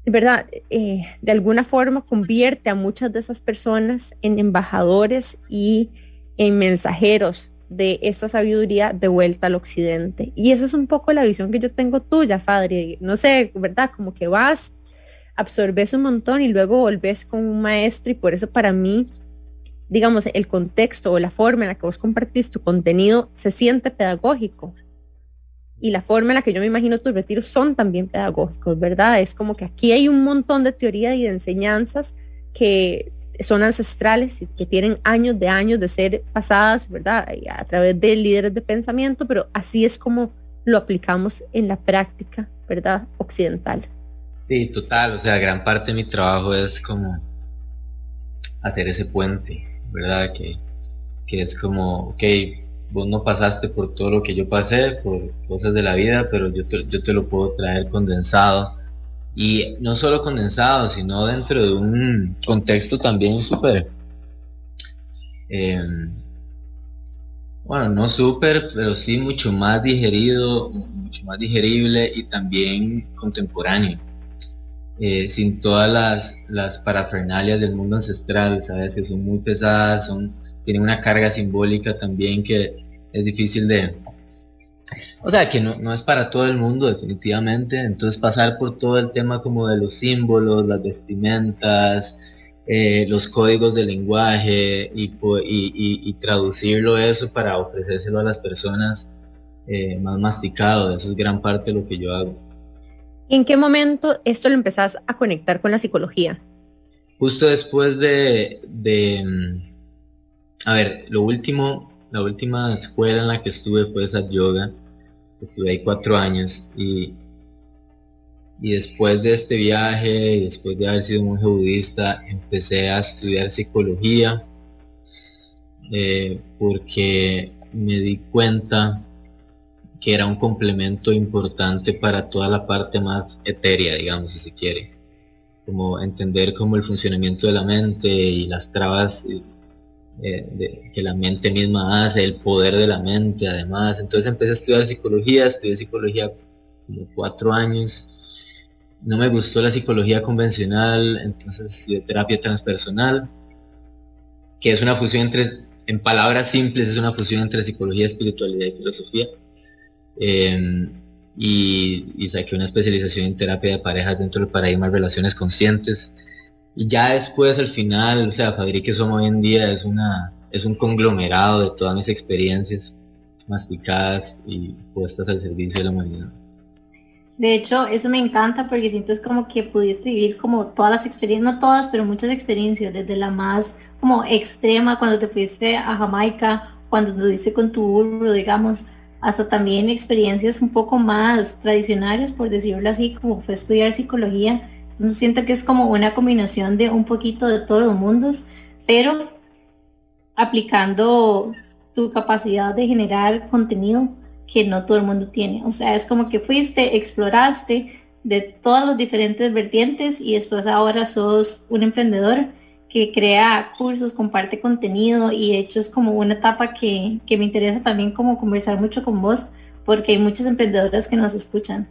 ¿verdad?, eh, de alguna forma convierte a muchas de esas personas en embajadores y en mensajeros de esta sabiduría de vuelta al occidente. Y eso es un poco la visión que yo tengo tuya, Fadri. No sé, ¿verdad? Como que vas, absorbes un montón y luego volvés con un maestro y por eso para mí, digamos, el contexto o la forma en la que vos compartís tu contenido se siente pedagógico. Y la forma en la que yo me imagino tus retiros son también pedagógicos, ¿verdad? Es como que aquí hay un montón de teoría y de enseñanzas que son ancestrales y que tienen años de años de ser pasadas, ¿verdad? A través de líderes de pensamiento, pero así es como lo aplicamos en la práctica, ¿verdad? Occidental. Sí, total, o sea, gran parte de mi trabajo es como hacer ese puente, ¿verdad? Que, que es como, ok, vos no pasaste por todo lo que yo pasé, por cosas de la vida, pero yo yo te lo puedo traer condensado y no solo condensado, sino dentro de un contexto también súper, em, bueno, no súper, pero sí mucho más digerido, mucho más digerible y también contemporáneo. Eh, sin todas las, las parafernalias del mundo ancestral, ¿sabes? Que son muy pesadas, son, tienen una carga simbólica también que es difícil de, o sea, que no, es para todo el mundo definitivamente, entonces pasar por todo el tema como de los símbolos, las vestimentas, eh, los códigos de lenguaje y, traducirlo eso para ofrecérselo a las personas eh, más masticado, eso es gran parte de lo que yo hago. ¿Y en qué momento esto lo empezás a conectar con la psicología? Justo después de, de a ver, lo último, la última escuela en la que estuve fue esa yoga estuve ahí cuatro años y, y después de este viaje y después de haber sido monje budista empecé a estudiar psicología eh, porque me di cuenta que era un complemento importante para toda la parte más etérea, digamos, si se quiere. Como entender cómo el funcionamiento de la mente y las trabas eh, que la mente misma hace, el poder de la mente además. Entonces empecé a estudiar psicología, estudié psicología como cuatro años. No me gustó la psicología convencional, entonces estudié terapia transpersonal, que es una fusión entre, en palabras simples, es una fusión entre psicología, espiritualidad y filosofía. Em, y, y, saqué una especialización en terapia de parejas dentro del paradigma de relaciones conscientes y ya después al final, o sea, Fabrique Somos hoy en día es una es un conglomerado de todas mis experiencias masticadas y puestas al servicio de la humanidad. De hecho, eso me encanta porque siento es como que pudiste vivir como todas las experiencias, no todas, pero muchas experiencias, desde la más como extrema cuando te fuiste a Jamaica, cuando estuviste con tu burro, digamos, hasta también experiencias un poco más tradicionales, por decirlo así, como fue estudiar psicología entonces siento que es como una combinación de un poquito de todos los mundos, pero aplicando tu capacidad de generar contenido que no todo el mundo tiene. O sea, es como que fuiste, exploraste de todas las diferentes vertientes y después ahora sos un emprendedor que crea cursos, comparte contenido y de hecho es como una etapa que, que me interesa también como conversar mucho con vos porque hay muchas emprendedoras que nos escuchan.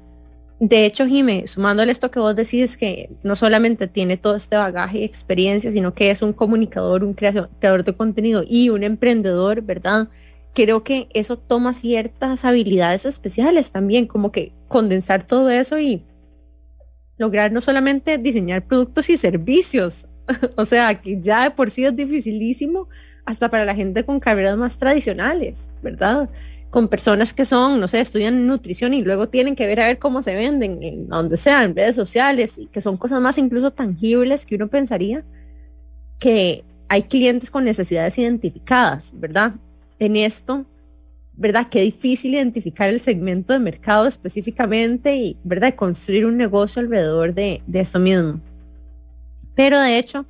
De hecho, Jime, sumándole esto que vos decís, que no solamente tiene todo este bagaje y experiencia, sino que es un comunicador, un creador, de contenido y un emprendedor, ¿verdad? Creo que eso toma ciertas habilidades especiales también, como que condensar todo eso y lograr no solamente diseñar productos y servicios, <laughs> o sea, que ya de por sí es dificilísimo hasta para la gente con carreras más tradicionales, ¿verdad? Con personas que son, no sé, estudian nutrición y luego tienen que ver a ver cómo se venden, en donde sea, en redes sociales, y que son cosas más incluso tangibles que uno pensaría que hay clientes con necesidades identificadas, ¿verdad? En esto, ¿verdad? Qué difícil identificar el segmento de mercado específicamente y, ¿verdad? Construir un negocio alrededor de, de esto mismo. Pero de hecho,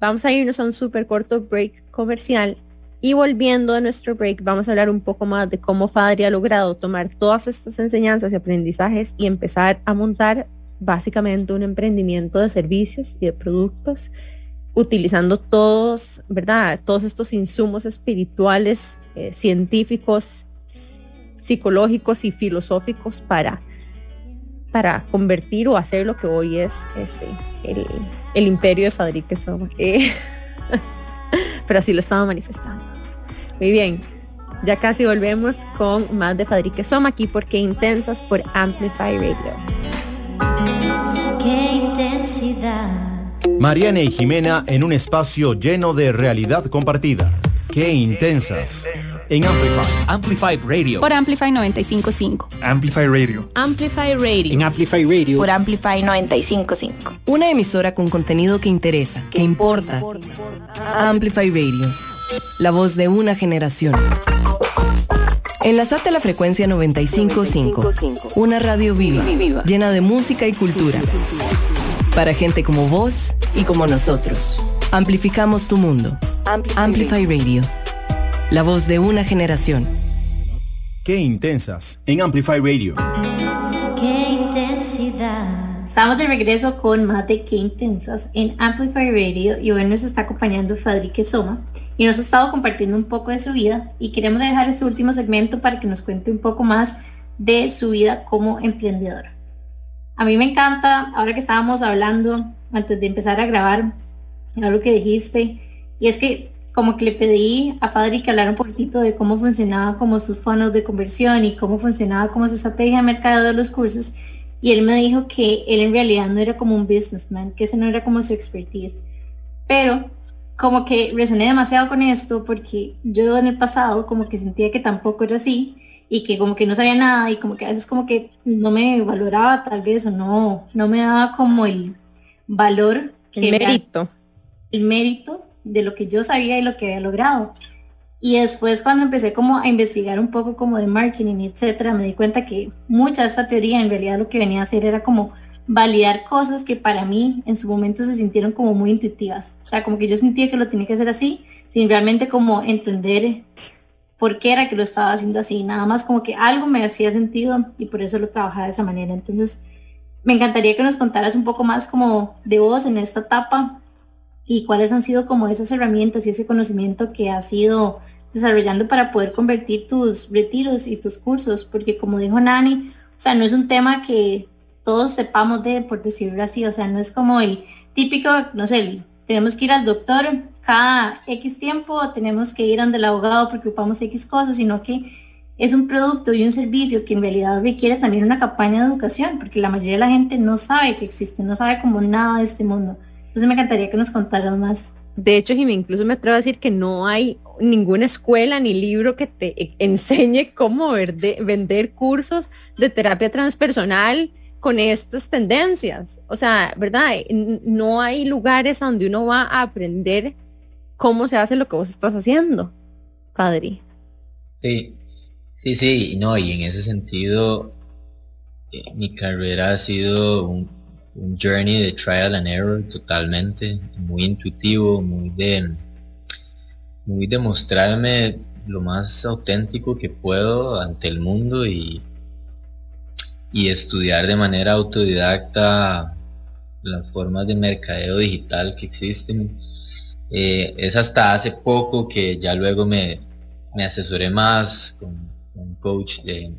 vamos a irnos a un súper corto break comercial y volviendo a nuestro break, vamos a hablar un poco más de cómo Fadri ha logrado tomar todas estas enseñanzas y aprendizajes y empezar a montar básicamente un emprendimiento de servicios y de productos utilizando todos, ¿verdad? Todos estos insumos espirituales, eh, científicos, psicológicos y filosóficos para, para convertir o hacer lo que hoy es este, el, imperio de Fadrique Soma. Eh, <laughs> <laughs> pero así lo estaba manifestando. Muy bien, ya casi volvemos con más de Fadrique Soma aquí porque Intensas por Amplify Radio. Qué intensidad Mariana y Jimena en un espacio lleno de realidad compartida. ¡Qué intensas! En Amplify. Amplify Radio. Por Amplify 955. Amplify Radio. Amplify Radio. En Amplify Radio. Por Amplify 955. Una emisora con contenido que interesa, que importa. Amplify Radio. La voz de una generación. Enlazate a la frecuencia 955. Una radio viva, llena de música y cultura. Para gente como vos y como nosotros. Amplificamos tu mundo. Amplify, Radio. La voz de una generación. Qué intensas en Amplify Radio. Qué intensidad. Estamos de regreso con más de Qué intensas en Amplify Radio y hoy nos está acompañando Fadrique Soma y nos ha estado compartiendo un poco de su vida y queremos dejar este último segmento para que nos cuente un poco más de su vida como emprendedora. A mí me encanta, ahora que estábamos hablando, antes de empezar a grabar, algo que dijiste, y es que como que le pedí a Fadri que hablara un poquitito de cómo funcionaba como sus fondos de conversión y cómo funcionaba como su estrategia de mercado de los cursos. Y él me dijo que él en realidad no era como un businessman, que ese no era como su expertise. Pero como que resoné demasiado con esto porque yo en el pasado como que sentía que tampoco era así y que como que no sabía nada y como que a veces como que no me valoraba tal vez o no, no me daba como el valor. El mérito. el mérito de lo que yo sabía y lo que había logrado. Y después cuando empecé como a investigar un poco como de marketing, etcétera, me di cuenta que mucha de esta teoría en realidad lo que venía a hacer era como validar cosas que para mí en su momento se sintieron como muy intuitivas. O sea, como que yo sentía que lo tenía que hacer así, sin realmente como entender por qué era que lo estaba haciendo así, nada más como que algo me hacía sentido y por eso lo trabajaba de esa manera. Entonces, me encantaría que nos contaras un poco más como de vos en esta etapa y cuáles han sido como esas herramientas y ese conocimiento que has ido desarrollando para poder convertir tus retiros y tus cursos, porque como dijo Nani, o sea, no es un tema que todos sepamos de, por decirlo así, o sea, no es como el típico, no sé, tenemos que ir al doctor cada X tiempo, tenemos que ir ante el abogado porque ocupamos X cosas, sino que es un producto y un servicio que en realidad requiere también una campaña de educación, porque la mayoría de la gente no sabe que existe, no sabe como nada de este mundo. Entonces me encantaría que nos contaras más. De hecho, Jimmy, incluso me atrevo a decir que no hay ninguna escuela ni libro que te enseñe cómo vender cursos de terapia transpersonal, con estas tendencias. O sea, ¿verdad? No hay lugares donde uno va a aprender cómo se hace lo que vos estás haciendo, padre. Sí, sí, sí, no, y en ese sentido, eh, mi carrera ha sido un, journey de trial and error totalmente, muy intuitivo, muy de, muy de mostrarme lo más auténtico que puedo ante el mundo y, y estudiar de manera autodidacta las formas de mercadeo digital que existen. Eh, es hasta hace poco que ya luego me, asesoré más con, un coach de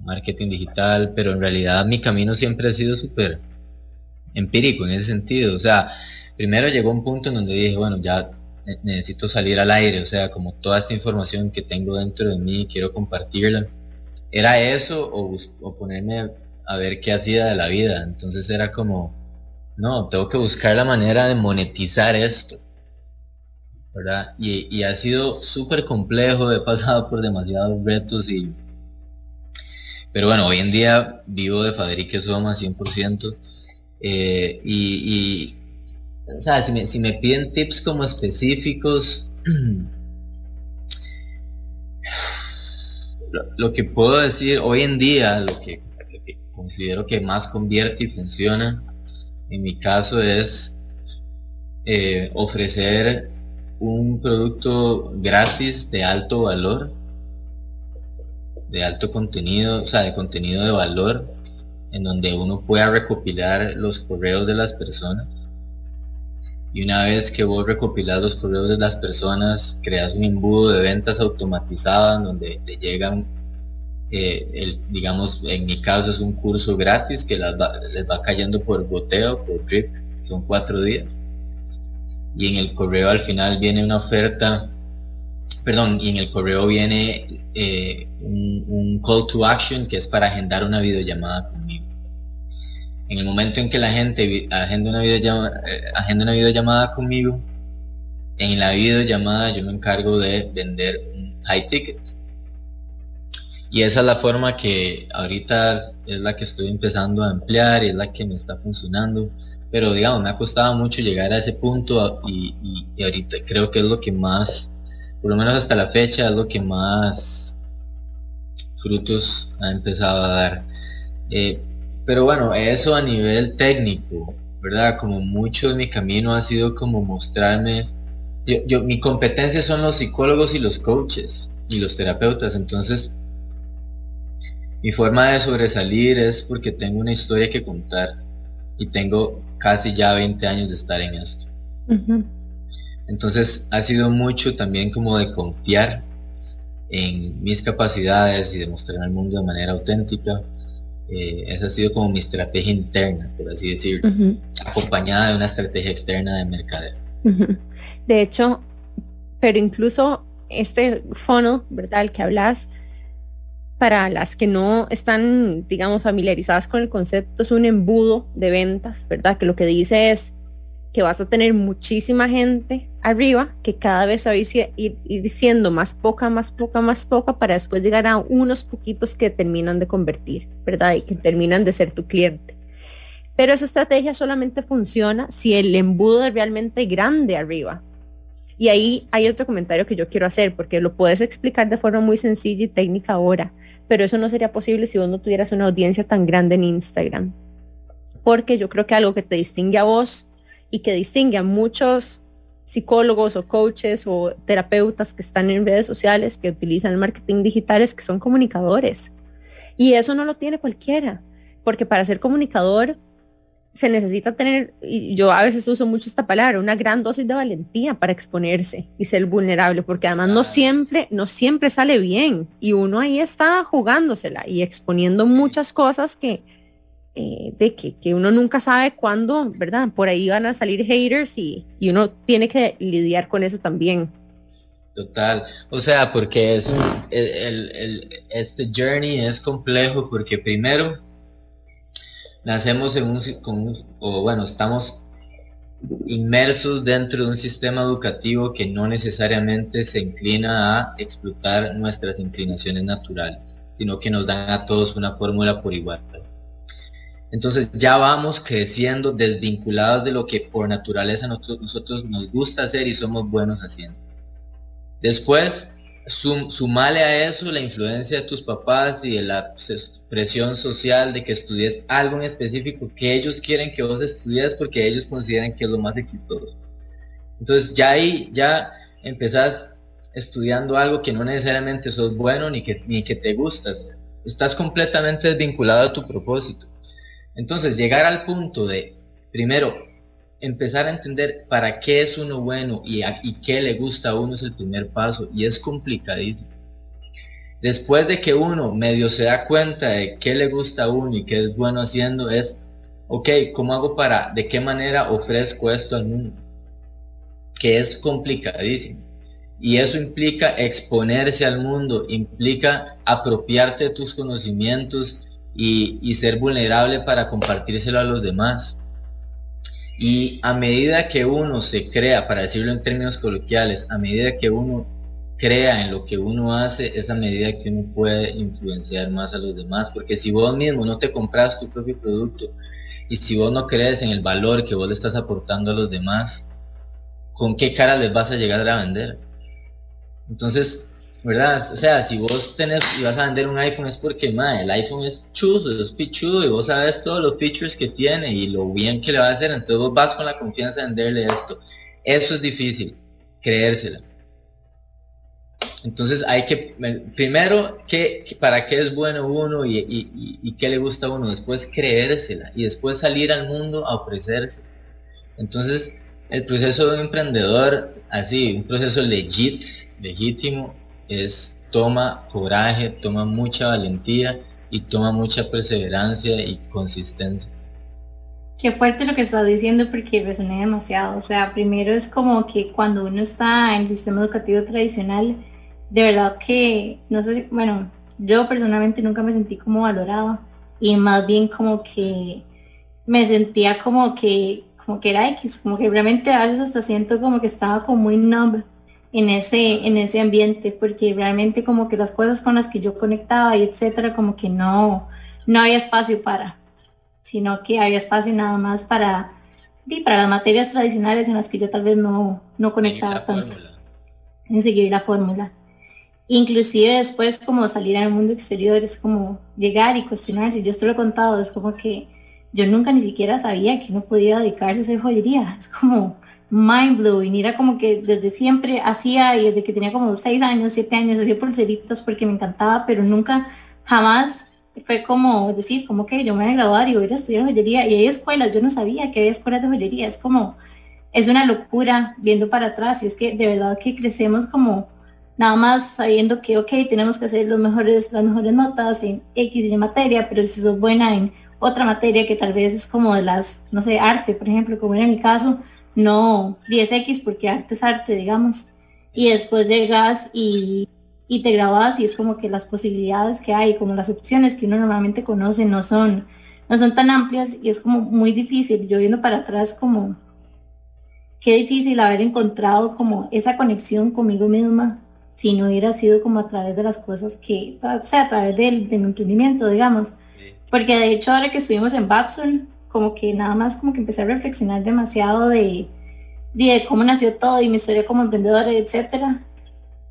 marketing digital, pero en realidad mi camino siempre ha sido súper empírico en ese sentido. O sea, primero llegó un punto en donde dije, bueno, ya necesito salir al aire, o sea, como toda esta información que tengo dentro de mí, quiero compartirla. Era eso o, o ponerme a ver qué hacía de la vida. Entonces era como, no, tengo que buscar la manera de monetizar esto. ¿verdad? Y, ha sido súper complejo, he pasado por demasiados retos y... Pero bueno, hoy en día vivo de Faderique Soma 100%. Eh, y, o sea, si me, si me piden tips como específicos, <clears throat> lo, que puedo decir hoy en día, lo que considero que más convierte y funciona, en mi caso es eh, ofrecer un producto gratis de alto valor, de alto contenido, o sea, de contenido de valor, en donde uno pueda recopilar los correos de las personas. Y una vez que vos recopilas los correos de las personas, creas un embudo de ventas automatizadas donde te llegan eh, digamos, en mi caso es un curso gratis que les va cayendo por goteo, por drip, son cuatro días. Y en el correo al final viene una oferta, perdón, y en el correo viene eh, un, call to action que es para agendar una videollamada conmigo. En el momento en que la gente agenda una videollamada, eh, agenda una videollamada conmigo, en la videollamada yo me encargo de vender high ticket y esa es la forma que ahorita es la que estoy empezando a emplear y es la que me está funcionando. Pero digamos, me ha costado mucho llegar a ese punto y, ahorita creo que es lo que más, por lo menos hasta la fecha, es lo que más frutos ha empezado a dar. Eh, pero bueno, eso a nivel técnico, ¿verdad? Como mucho de mi camino ha sido como mostrarme, yo, yo, mi competencia son los psicólogos y los coaches y los terapeutas, entonces mi forma de sobresalir es porque tengo una historia que contar y tengo casi ya 20 años de estar en esto. Entonces ha sido mucho también como de confiar en mis capacidades y demostrar al mundo de manera auténtica. Eh, esa ha sido como mi estrategia interna, por así decirlo, acompañada de una estrategia externa de mercadeo. De hecho, pero incluso este fono, ¿verdad? El que hablas, para las que no están, digamos, familiarizadas con el concepto, es un embudo de ventas, ¿verdad? Que lo que dice es que vas a tener muchísima gente arriba, que cada vez va a ir, ir, siendo más poca, más poca, más poca, para después llegar a unos poquitos que terminan de convertir, ¿verdad? Y que terminan de ser tu cliente. Pero esa estrategia solamente funciona si el embudo es realmente grande arriba, y ahí hay otro comentario que yo quiero hacer, porque lo puedes explicar de forma muy sencilla y técnica ahora, pero eso no sería posible si vos no tuvieras una audiencia tan grande en Instagram. Porque yo creo que algo que te distingue a vos y que distingue a muchos psicólogos o coaches o terapeutas que están en redes sociales, que utilizan el marketing digital, es que son comunicadores. Y eso no lo tiene cualquiera, porque para ser comunicador se necesita tener, y yo a veces uso mucho esta palabra, una gran dosis de valentía para exponerse y ser vulnerable, porque además no siempre, no siempre sale bien y uno ahí está jugándosela y exponiendo muchas cosas que, eh, de que, que, uno nunca sabe cuándo, ¿verdad? Por ahí van a salir haters y, y uno tiene que lidiar con eso también. Total, o sea, porque es un, el, el, este journey es complejo porque primero nacemos en un, o bueno, estamos inmersos dentro de un sistema educativo que no necesariamente se inclina a explotar nuestras inclinaciones naturales, sino que nos dan a todos una fórmula por igual. Entonces ya vamos creciendo desvinculados de lo que por naturaleza nosotros, nos gusta hacer y somos buenos haciendo. Después, sumale a eso la influencia de tus papás y de la presión social de que estudies algo en específico que ellos quieren que vos estudies porque ellos consideran que es lo más exitoso. Entonces ya ahí ya empezás estudiando algo que no necesariamente sos bueno ni que, ni que te gusta. Estás completamente desvinculado a tu propósito. Entonces llegar al punto de, primero, empezar a entender para qué es uno bueno y, qué le gusta a uno es el primer paso y es complicadísimo después de que uno medio se da cuenta de qué le gusta a uno y qué es bueno haciendo, es, ok, ¿cómo hago para, de qué manera ofrezco esto al mundo? Que es complicadísimo. Y eso implica exponerse al mundo, implica apropiarte de tus conocimientos y, ser vulnerable para compartírselo a los demás. Y a medida que uno se crea, para decirlo en términos coloquiales, a medida que uno crea en lo que uno hace, esa medida que uno puede influenciar más a los demás. Porque si vos mismo no te compras tu propio producto y si vos no crees en el valor que vos le estás aportando a los demás, ¿con qué cara les vas a llegar a vender? Entonces, ¿verdad? O sea, si vos tenés y vas a vender un iPhone es porque, madre, el iPhone es chuzo, es pichudo y vos sabes todos los features que tiene y lo bien que le va a hacer, entonces vos vas con la confianza de venderle esto. Eso es difícil, creérsela. Entonces hay que, primero, ¿qué, ¿para qué es bueno uno y, y, qué le gusta a uno? Después creérsela y después salir al mundo a ofrecerse. Entonces, el proceso de un emprendedor, así, un proceso legit, legítimo, es toma coraje, toma mucha valentía y toma mucha perseverancia y consistencia. Qué fuerte lo que estás diciendo porque resoné demasiado. O sea, primero es como que cuando uno está en el sistema educativo tradicional, de verdad que, no sé si, bueno, yo personalmente nunca me sentí como valorada y más bien como que me sentía como que, como que era X, como que realmente a veces hasta siento como que estaba como muy numb en ese, en ese ambiente, porque realmente como que las cosas con las que yo conectaba y etcétera, como que no, no había espacio para, sino que había espacio nada más para, para las materias tradicionales en las que yo tal vez no, no conectaba tanto. En seguir la fórmula. Inclusive después como salir al mundo exterior es como llegar y cuestionarse. Yo esto lo he contado, es como que yo nunca ni siquiera sabía que uno podía dedicarse a hacer joyería. Es como, mind blowing. Era como que desde siempre hacía y desde que tenía como 6 años, 7 años, hacía pulseritas porque me encantaba, pero nunca, jamás fue como decir, como que yo me voy a graduar y voy a estudiar joyería. Y hay escuelas, yo no sabía que había escuelas de joyería. Es como, es una locura viendo para atrás. Y es que de verdad que crecemos como nada más sabiendo que, ok, tenemos que hacer los mejores, las mejores notas en X y materia, pero si sos buena en otra materia que tal vez es como de las, no sé, arte, por ejemplo, como era mi caso, no 10X porque arte es arte, digamos. Y después llegas y, y te grabas y es como que las posibilidades que hay, como las opciones que uno normalmente conoce no son, no son tan amplias y es como muy difícil. Yo viendo para atrás como qué difícil haber encontrado como esa conexión conmigo misma si no hubiera sido como a través de las cosas que, o sea, a través del, mi emprendimiento, digamos. Porque de hecho ahora que estuvimos en Babson, como que nada más como que empecé a reflexionar demasiado de, de cómo nació todo y mi historia como emprendedora, etcétera.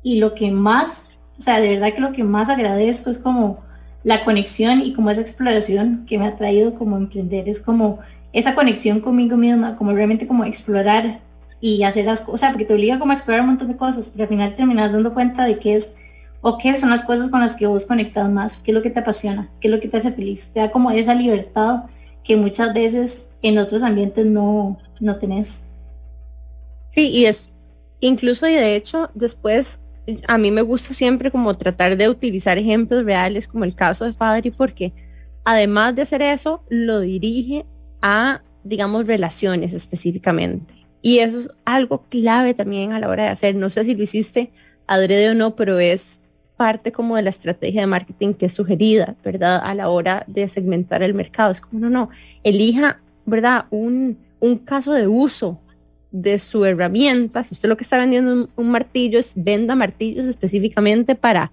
Y lo que más, o sea, de verdad que lo que más agradezco es como la conexión y como esa exploración que me ha traído como emprender, es como esa conexión conmigo misma, como realmente como explorar y hacer las cosas, porque te obliga como a explorar un montón de cosas, pero al final terminas dando cuenta de qué es o qué son las cosas con las que vos conectas más, qué es lo que te apasiona, qué es lo que te hace feliz, te da como esa libertad que muchas veces en otros ambientes no, no tenés. Sí, y es incluso y de hecho después a mí me gusta siempre como tratar de utilizar ejemplos reales como el caso de Fadri porque además de hacer eso lo dirige a digamos relaciones específicamente y eso es algo clave también a la hora de hacer no sé si lo hiciste adrede o no pero es parte como de la estrategia de marketing que es sugerida, ¿verdad? A la hora de segmentar el mercado. Es como, no, no, elija, ¿verdad? Un, un caso de uso de su herramienta. Si usted lo que está vendiendo un, martillo es venda martillos específicamente para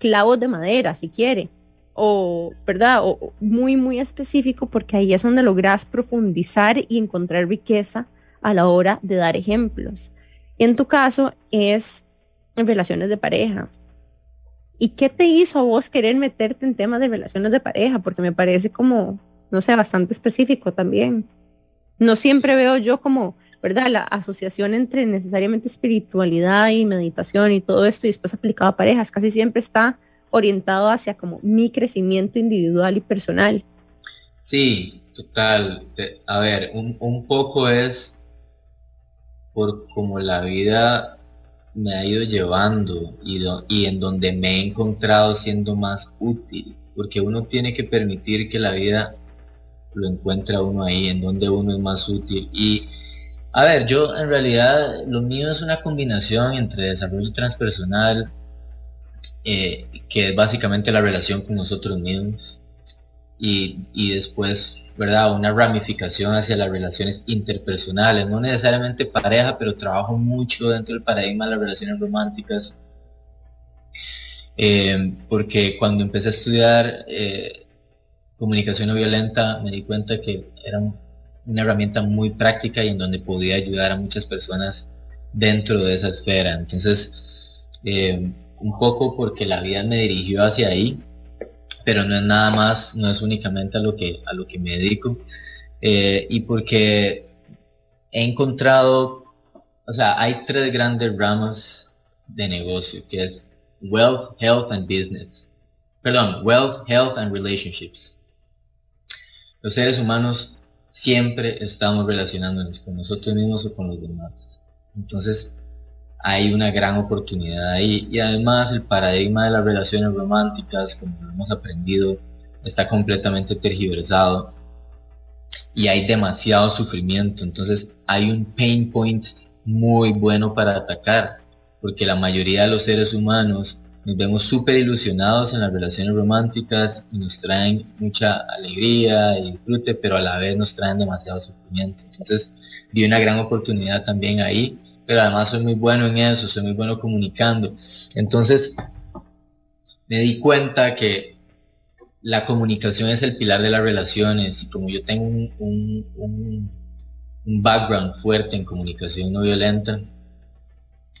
clavos de madera, si quiere. O, ¿verdad? O muy, muy específico porque ahí es donde logras profundizar y encontrar riqueza a la hora de dar ejemplos. Y en tu caso es en relaciones de pareja. ¿Y qué te hizo a vos querer meterte en temas de relaciones de pareja? Porque me parece como, no sé, bastante específico también. No siempre veo yo como, ¿verdad? La asociación entre necesariamente espiritualidad y meditación y todo esto y después aplicado a parejas. Casi siempre está orientado hacia como mi crecimiento individual y personal. Sí, total. A ver, un, poco es por como la vida me ha ido llevando y, y en donde me he encontrado siendo más útil, porque uno tiene que permitir que la vida lo encuentre uno ahí, en donde uno es más útil. Y a ver, yo en realidad lo mío es una combinación entre desarrollo transpersonal, eh, que es básicamente la relación con nosotros mismos, y, y después ¿verdad? Una ramificación hacia las relaciones interpersonales, no necesariamente pareja, pero trabajo mucho dentro del paradigma de las relaciones románticas. Eh, porque cuando empecé a estudiar eh, comunicación no violenta me di cuenta que era una herramienta muy práctica y en donde podía ayudar a muchas personas dentro de esa esfera. Entonces, eh, un poco porque la vida me dirigió hacia ahí, pero no es nada más, no es únicamente a lo que, a lo que me dedico, eh, y porque he encontrado, o sea, hay tres grandes ramas de negocio, que es Wealth, Health and Business. Perdón, Wealth, Health and Relationships. Los seres humanos siempre estamos relacionándonos con nosotros mismos o con los demás. Entonces, hay una gran oportunidad ahí. Y además el paradigma de las relaciones románticas, como lo hemos aprendido, está completamente tergiversado. Y hay demasiado sufrimiento. Entonces hay un pain point muy bueno para atacar. Porque la mayoría de los seres humanos nos vemos súper ilusionados en las relaciones románticas y nos traen mucha alegría y disfrute, pero a la vez nos traen demasiado sufrimiento. Entonces vi una gran oportunidad también ahí pero además soy muy bueno en eso, soy muy bueno comunicando. Entonces, me di cuenta que la comunicación es el pilar de las relaciones y como yo tengo un, background fuerte en comunicación no violenta,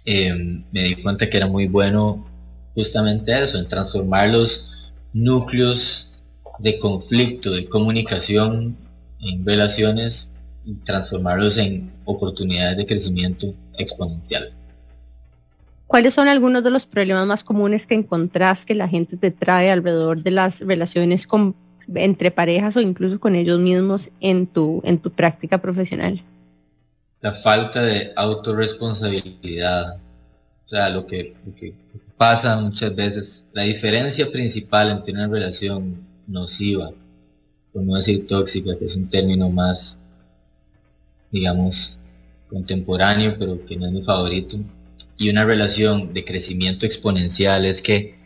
em, me di cuenta que era muy bueno justamente eso, en transformar los núcleos de conflicto, de comunicación en relaciones y transformarlos en oportunidades de crecimiento exponencial. ¿Cuáles son algunos de los problemas más comunes que encontrás que la gente te trae alrededor de las relaciones con, entre parejas o incluso con ellos mismos en tu, en tu práctica profesional? La falta de autorresponsabilidad. O sea, lo que, lo que pasa muchas veces, la diferencia principal entre una relación nociva, por no decir tóxica, que es un término más, digamos, contemporáneo, pero que no es mi favorito, y una relación de crecimiento exponencial es que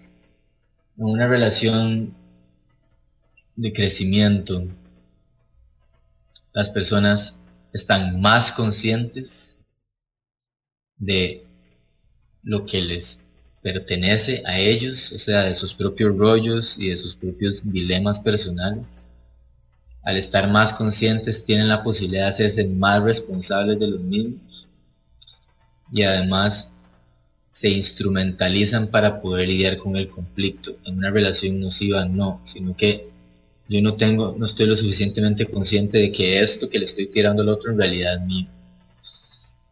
en una relación de crecimiento las personas están más conscientes de lo que les pertenece a ellos, o sea, de sus propios rollos y de sus propios dilemas personales al estar más conscientes, tienen la posibilidad de hacerse más responsables de los mismos y además se instrumentalizan para poder lidiar con el conflicto. En una relación nociva no, sino que yo no tengo, no estoy lo suficientemente consciente de que esto que le estoy tirando al otro en realidad es mío.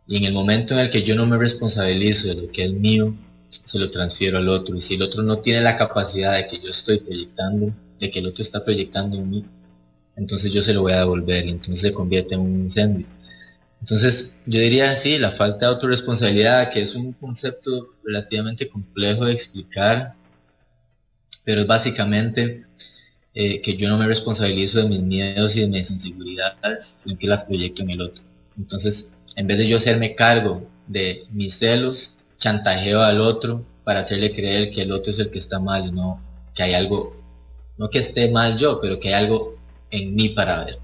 Y en el momento en el que yo no me responsabilizo de lo que es mío, se lo transfiero al otro. Y si el otro no tiene la capacidad de que yo estoy proyectando, de que el otro está proyectando en mí, entonces yo se lo voy a devolver y entonces se convierte en un incendio. Entonces yo diría, sí, la falta de autorresponsabilidad, que es un concepto relativamente complejo de explicar, pero es básicamente eh, que yo no me responsabilizo de mis miedos y de mis inseguridades, sino que las proyecto en el otro. Entonces, en vez de yo hacerme cargo de mis celos, chantajeo al otro para hacerle creer que el otro es el que está mal, no que hay algo, no que esté mal yo, pero que hay algo en mí para ver.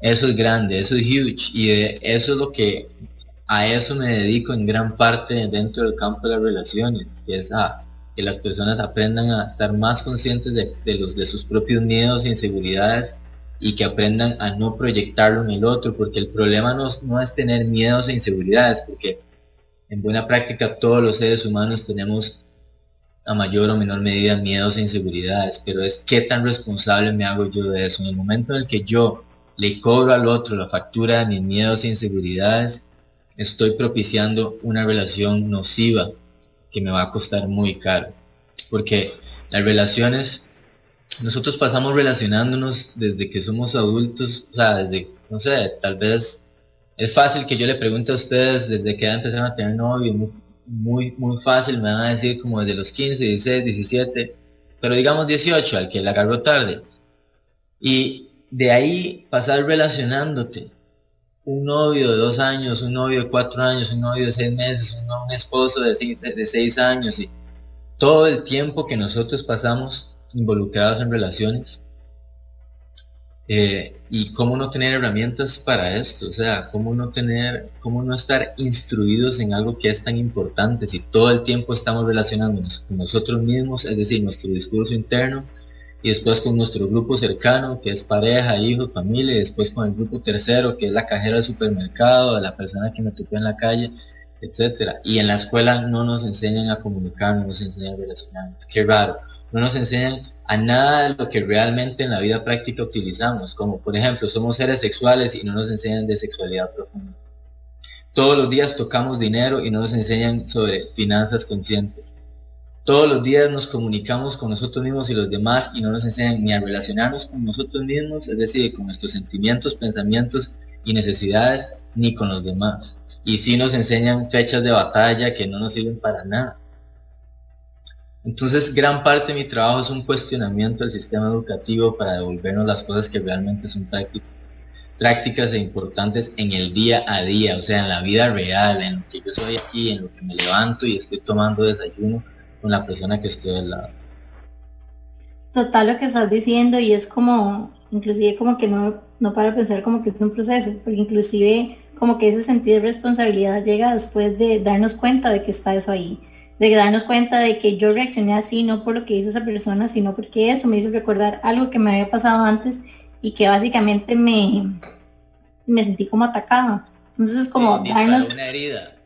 Eso es grande, eso es huge y eso es lo que a eso me dedico en gran parte dentro del campo de las relaciones, que es a que las personas aprendan a estar más conscientes de, los de sus propios miedos e inseguridades y que aprendan a no proyectarlo en el otro, porque el problema no, no es tener miedos e inseguridades, porque en buena práctica todos los seres humanos tenemos a mayor o menor medida miedos e inseguridades, pero es qué tan responsable me hago yo de eso. En el momento en el que yo le cobro al otro la factura de mis miedos e inseguridades, estoy propiciando una relación nociva que me va a costar muy caro. Porque las relaciones, nosotros pasamos relacionándonos desde que somos adultos, o sea, desde, no sé, tal vez es fácil que yo le pregunte a ustedes desde que empezaron a tener novio, muy fácil, me van a decir como desde los 15, 16, 17, pero digamos 18, al que la agarró tarde. Y de ahí pasar relacionándote. Un novio de dos años, un novio de cuatro años, un novio de seis meses, un, esposo de seis, de seis años y todo el tiempo que nosotros pasamos involucrados en relaciones eh, y cómo no tener herramientas para esto, o sea, cómo no tener, cómo no estar instruidos en algo que es tan importante si todo el tiempo estamos relacionándonos con nosotros mismos, es decir, nuestro discurso interno, y después con nuestro grupo cercano, que es pareja, hijos, familia, y después con el grupo tercero, que es la cajera del supermercado, la persona que me tocó en la calle, etcétera. Y en la escuela no nos enseñan a comunicar, no nos enseñan a relacionarnos. Qué raro. No nos enseñan a nada de lo que realmente en la vida práctica utilizamos, como por ejemplo somos seres sexuales y no nos enseñan de sexualidad profunda. Todos los días tocamos dinero y no nos enseñan sobre finanzas conscientes. Todos los días nos comunicamos con nosotros mismos y los demás y no nos enseñan ni a relacionarnos con nosotros mismos, es decir, con nuestros sentimientos, pensamientos y necesidades, ni con los demás. Y sí nos enseñan fechas de batalla que no nos sirven para nada. Entonces, gran parte de mi trabajo es un cuestionamiento del sistema educativo para devolvernos las cosas que realmente son prácticas, e importantes en el día a día, o sea, en la vida real, en lo que yo soy aquí, en lo que me levanto y estoy tomando desayuno con la persona que estoy al lado. Total lo que estás diciendo y es como, inclusive como que no, no para pensar como que es un proceso, porque inclusive como que ese sentido de responsabilidad llega después de darnos cuenta de que está eso ahí de darnos cuenta de que yo reaccioné así, no por lo que hizo esa persona, sino porque eso me hizo recordar algo que me había pasado antes y que básicamente me, me sentí como atacada. Entonces es como darnos... Una herida.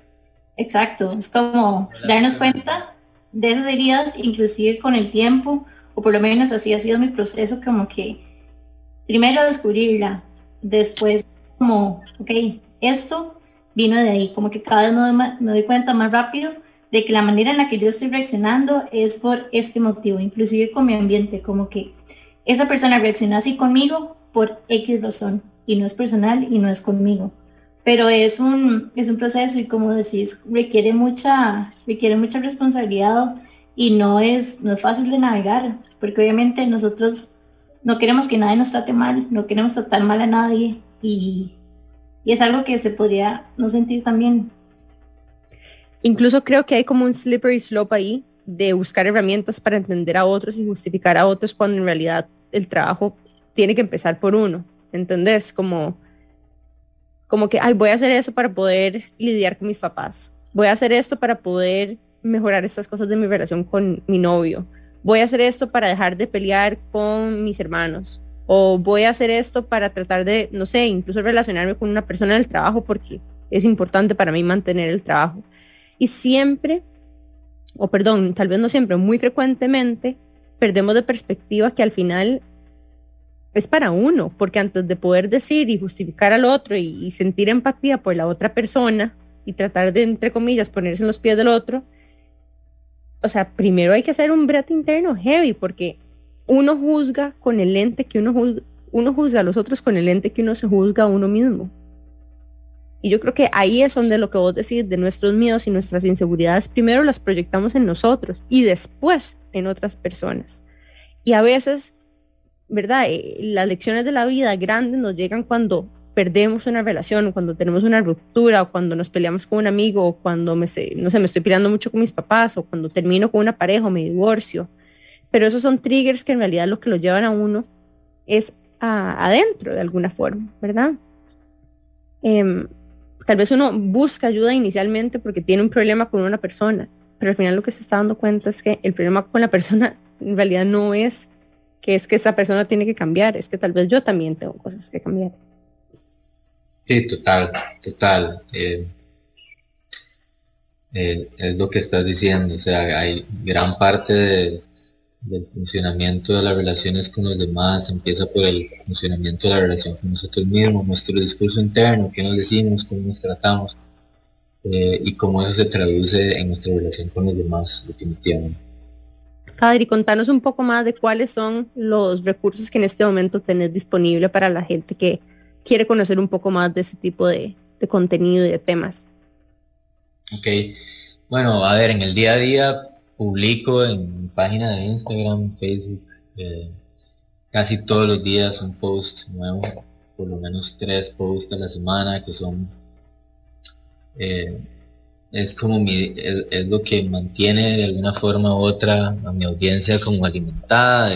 Exacto, es como darnos cuenta de esas heridas, inclusive con el tiempo, o por lo menos así ha sido mi proceso, como que primero descubrirla, después como, ok, esto vino de ahí, como que cada vez me me doy cuenta más rápido de que la manera en la que yo estoy reaccionando es por este motivo, inclusive con mi ambiente, como que esa persona reacciona así conmigo por X razón y no es personal y no es conmigo. Pero es un, es un proceso y como decís, requiere mucha, requiere mucha responsabilidad y no es, no es fácil de navegar, porque obviamente nosotros no queremos que nadie nos trate mal, no queremos tratar mal a nadie y, y es algo que se podría no sentir también Incluso creo que hay como un slippery slope ahí de buscar herramientas para entender a otros y justificar a otros cuando en realidad el trabajo tiene que empezar por uno. ¿Entendés? Como, como que, ay, voy a hacer eso para poder lidiar con mis papás. Voy a hacer esto para poder mejorar estas cosas de mi relación con mi novio. Voy a hacer esto para dejar de pelear con mis hermanos. O voy a hacer esto para tratar de, no sé, incluso relacionarme con una persona del trabajo porque es importante para mí mantener el trabajo. Y siempre, o perdón, tal vez no siempre, muy frecuentemente, perdemos de perspectiva que al final es para uno, porque antes de poder decir y justificar al otro y, sentir empatía por la otra persona y tratar de, entre comillas, ponerse en los pies del otro, o sea, primero hay que hacer un brete interno heavy, porque uno juzga con el lente que uno juzga, uno juzga a los otros con el lente que uno se juzga a uno mismo. Y yo creo que ahí es donde lo que vos decís de nuestros miedos y nuestras inseguridades, primero las proyectamos en nosotros y después en otras personas. Y a veces, ¿verdad? Eh, las lecciones de la vida grandes nos llegan cuando perdemos una relación, cuando tenemos una ruptura, o cuando nos peleamos con un amigo, o cuando me, no sé, me estoy peleando mucho con mis papás, o cuando termino con una pareja o me divorcio. Pero esos son triggers que en realidad lo que lo llevan a uno es adentro de alguna forma, ¿verdad? Em, Tal vez uno busca ayuda inicialmente porque tiene un problema con una persona, pero al final lo que se está dando cuenta es que el problema con la persona en realidad no es que es que esa persona tiene que cambiar, es que tal vez yo también tengo cosas que cambiar. Sí, total, total. Eh, eh, es lo que estás diciendo, o sea, hay gran parte de, del funcionamiento de las relaciones con los demás, empieza por el funcionamiento de la relación con nosotros mismos, nuestro discurso interno, qué nos decimos, cómo nos tratamos eh, y cómo eso se traduce en nuestra relación con los demás, definitivamente. Adri, contanos un poco más de cuáles son los recursos que en este momento tenés disponible para la gente que quiere conocer un poco más de ese tipo de, de contenido y de temas. Ok, bueno, a ver, en el día a día publico en mi página de Instagram, Facebook, eh, casi todos los días un post nuevo, por lo menos tres posts a la semana que son eh, es como mi, es, lo que mantiene de alguna forma u otra a mi audiencia como alimentada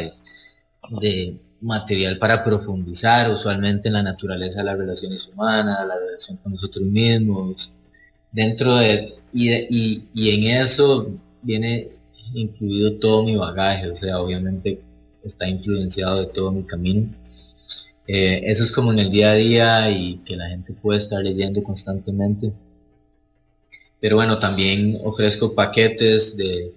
de, material para profundizar usualmente en la naturaleza de las relaciones humanas, la relación con nosotros mismos, dentro de y, y, y en eso viene incluido todo mi bagaje, o sea, obviamente está influenciado de todo mi camino. Eh, eso es como en el día a día y que la gente puede estar leyendo constantemente. pero bueno, también ofrezco paquetes de,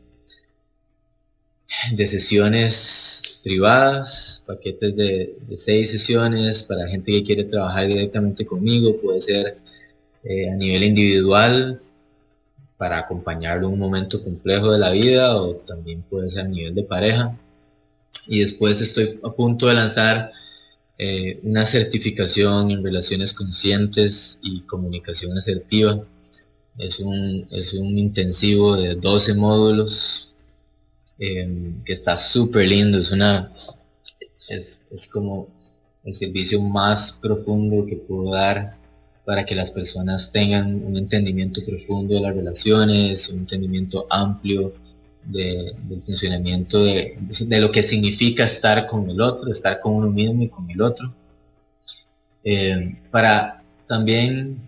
sesiones privadas, paquetes de, seis sesiones para gente que quiere trabajar directamente conmigo, puede ser eh, a nivel individual para acompañarlo en un momento complejo de la vida o también puede ser a nivel de pareja. Y después estoy a punto de lanzar eh, una certificación en relaciones conscientes y comunicación asertiva. Es un, es un intensivo de 12 módulos em, que está súper lindo. Es una es, es como el servicio más profundo que puedo dar para que las personas tengan un entendimiento profundo de las relaciones, un entendimiento amplio del funcionamiento de, lo que significa estar con el otro, estar con uno mismo y con el otro. Eh, para también,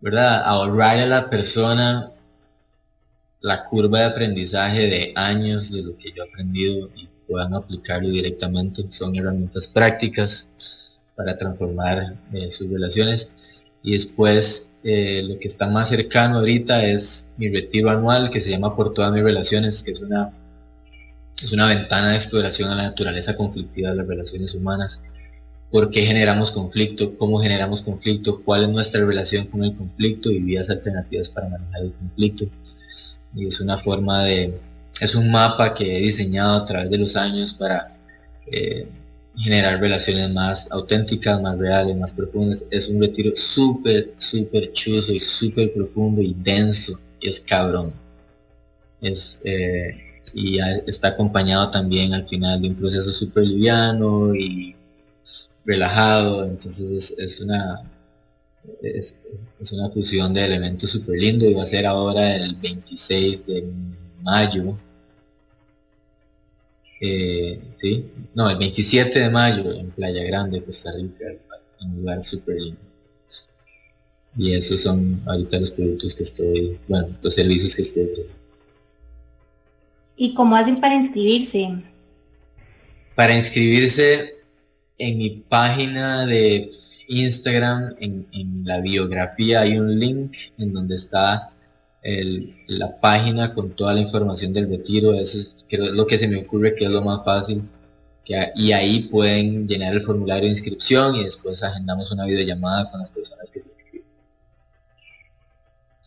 ¿verdad? Ahorrar a la persona la curva de aprendizaje de años de lo que yo he aprendido y puedan aplicarlo directamente. Son herramientas prácticas para transformar eh, sus relaciones. Y después eh, lo que está más cercano ahorita es mi retiro anual que se llama Por todas mis relaciones, que es una, es una ventana de exploración a la naturaleza conflictiva de las relaciones humanas. ¿Por qué generamos conflicto? ¿Cómo generamos conflicto? ¿Cuál es nuestra relación con el conflicto? Y vías alternativas para manejar el conflicto. Y es una forma de, es un mapa que he diseñado a través de los años para eh, generar relaciones más auténticas, más reales, más profundas. Es un retiro súper, súper chuzo y súper profundo y denso. Y es cabrón. Es, eh, y está acompañado también al final de un proceso súper liviano y relajado. Entonces es, una es, es, una fusión de elementos súper lindo y va a ser ahora el 26 de mayo eh, sí, no, el 27 de mayo en Playa Grande, Costa Rica, un lugar súper lindo. Y esos son ahorita los productos que estoy, bueno, los servicios que estoy. ¿Y cómo hacen para inscribirse? Para inscribirse en mi página de Instagram, en, en la biografía hay un link en donde está la página con toda la información del retiro, eso es, lo que se me ocurre que es lo más fácil. Que, y ahí pueden llenar el formulario de inscripción y después agendamos una videollamada con las personas que se inscriben.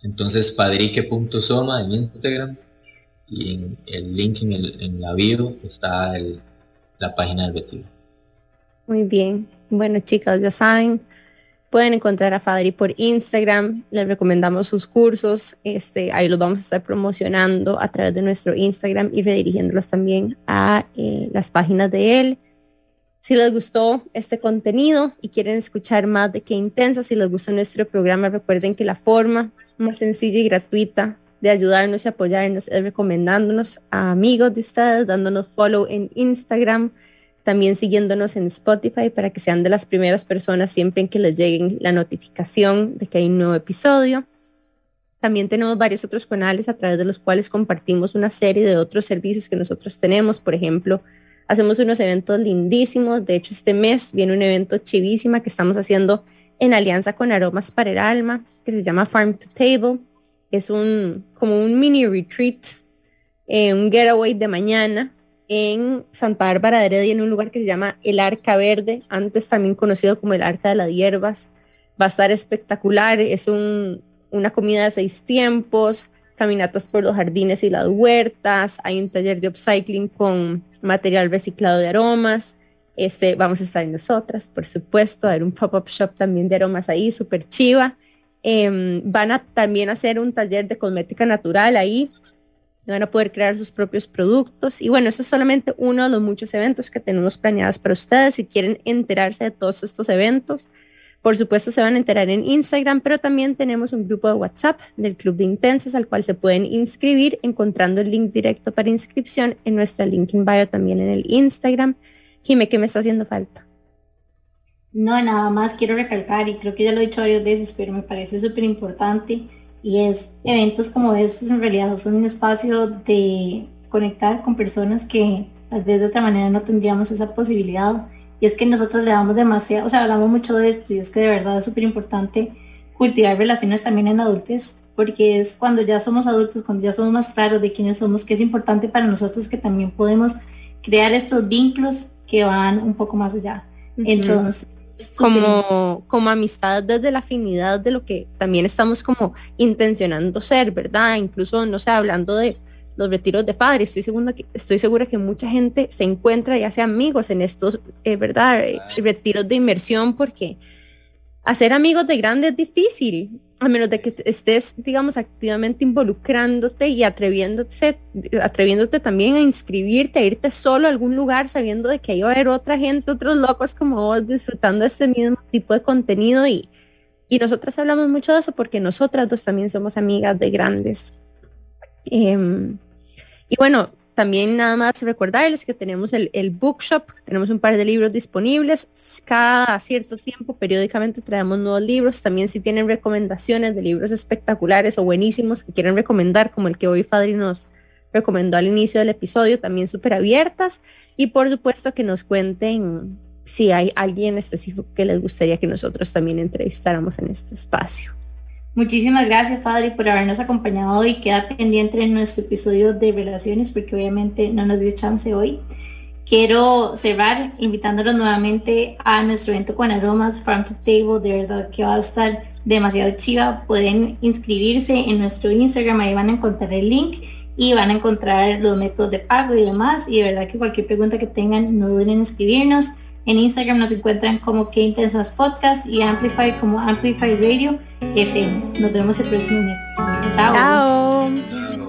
Entonces padrique.soma en Instagram y en el link en, el, en la bio está la página del retiro. Muy bien. Bueno chicas, ya saben, Pueden encontrar a Fadri por Instagram, les recomendamos sus cursos, este, ahí los vamos a estar promocionando a través de nuestro Instagram y redirigiéndolos también a eh, las páginas de él. Si les gustó este contenido y quieren escuchar más de qué intensa, si les gusta nuestro programa, recuerden que la forma más sencilla y gratuita de ayudarnos y apoyarnos es recomendándonos a amigos de ustedes, dándonos follow en Instagram, también siguiéndonos en Spotify para que sean de las primeras personas siempre en que les lleguen la notificación de que hay un nuevo episodio. También tenemos varios otros canales a través de los cuales compartimos una serie de otros servicios que nosotros tenemos. Por ejemplo, hacemos unos eventos lindísimos. De hecho, este mes viene un evento chivísima que estamos haciendo en alianza con Aromas para el Alma, que se llama Farm to Table. Es un como un mini retreat, eh, un getaway de mañana en Santa Bárbara de Heredia, en un lugar que se llama El Arca Verde, antes también conocido como el Arca de las Hierbas. Va a estar espectacular, es una comida de seis tiempos, caminatas por los jardines y las huertas, hay un taller de upcycling con material reciclado de aromas. Este, vamos a estar nosotras, por supuesto, a ver un pop-up shop también de aromas ahí, súper chiva. Em, van a también hacer un taller de cosmética natural ahí, van a poder crear sus propios productos. Y bueno, eso es solamente uno de los muchos eventos que tenemos planeados para ustedes. Si quieren enterarse de todos estos eventos, por supuesto se van a enterar en Instagram, pero también tenemos un grupo de WhatsApp del Club de Intensas al cual se pueden inscribir encontrando el link directo para inscripción en nuestra link in bio también en el Instagram. Jime, ¿qué me está haciendo falta? No, nada más quiero recalcar, y creo que ya lo he dicho varias veces, pero me parece súper importante y es eventos como estos en realidad son un espacio de conectar con personas que tal vez de otra manera no tendríamos esa posibilidad. Y es que nosotros le damos demasiado, o sea, hablamos mucho de esto y es que de verdad es súper importante cultivar relaciones también en adultos, porque es cuando ya somos adultos, cuando ya somos más claros de quiénes somos, que es importante para nosotros que también podemos crear estos vínculos que van un poco más allá. Entonces, como, como amistad desde la afinidad de lo que también estamos como intencionando ser, ¿verdad? Incluso, no sé, hablando de los retiros de padres, estoy, segura que, estoy segura que mucha gente se encuentra ya sea amigos en estos, eh, ¿verdad? Retiros de inmersión porque hacer amigos de grandes es difícil, a menos de que estés, digamos, activamente involucrándote y atreviéndote, atreviéndote también a inscribirte, a irte solo a algún lugar sabiendo de que hay va a haber otra gente, otros locos como vos disfrutando de este mismo tipo de contenido y, y nosotras hablamos mucho de eso porque nosotras dos también somos amigas de grandes. Em, y bueno, también nada más recordarles que tenemos el, bookshop, tenemos un par de libros disponibles. Cada cierto tiempo, periódicamente traemos nuevos libros. También si tienen recomendaciones de libros espectaculares o buenísimos que quieren recomendar, como el que hoy Fadri nos recomendó al inicio del episodio, también súper abiertas. Y por supuesto que nos cuenten si hay alguien específico que les gustaría que nosotros también entrevistáramos en este espacio. Muchísimas gracias, Fadri, por habernos acompañado y queda pendiente en nuestro episodio de relaciones, porque obviamente no nos dio chance hoy. Quiero cerrar invitándolos nuevamente a nuestro evento con aromas Farm to Table, de verdad que va a estar demasiado chiva. Pueden inscribirse en nuestro Instagram, ahí van a encontrar el link y van a encontrar los métodos de pago y demás. Y de verdad que cualquier pregunta que tengan, no duden en escribirnos. En Instagram nos encuentran como Que Intensas Podcast y Amplify como Amplify Radio FM. Nos vemos el próximo miércoles. Chao. Chao.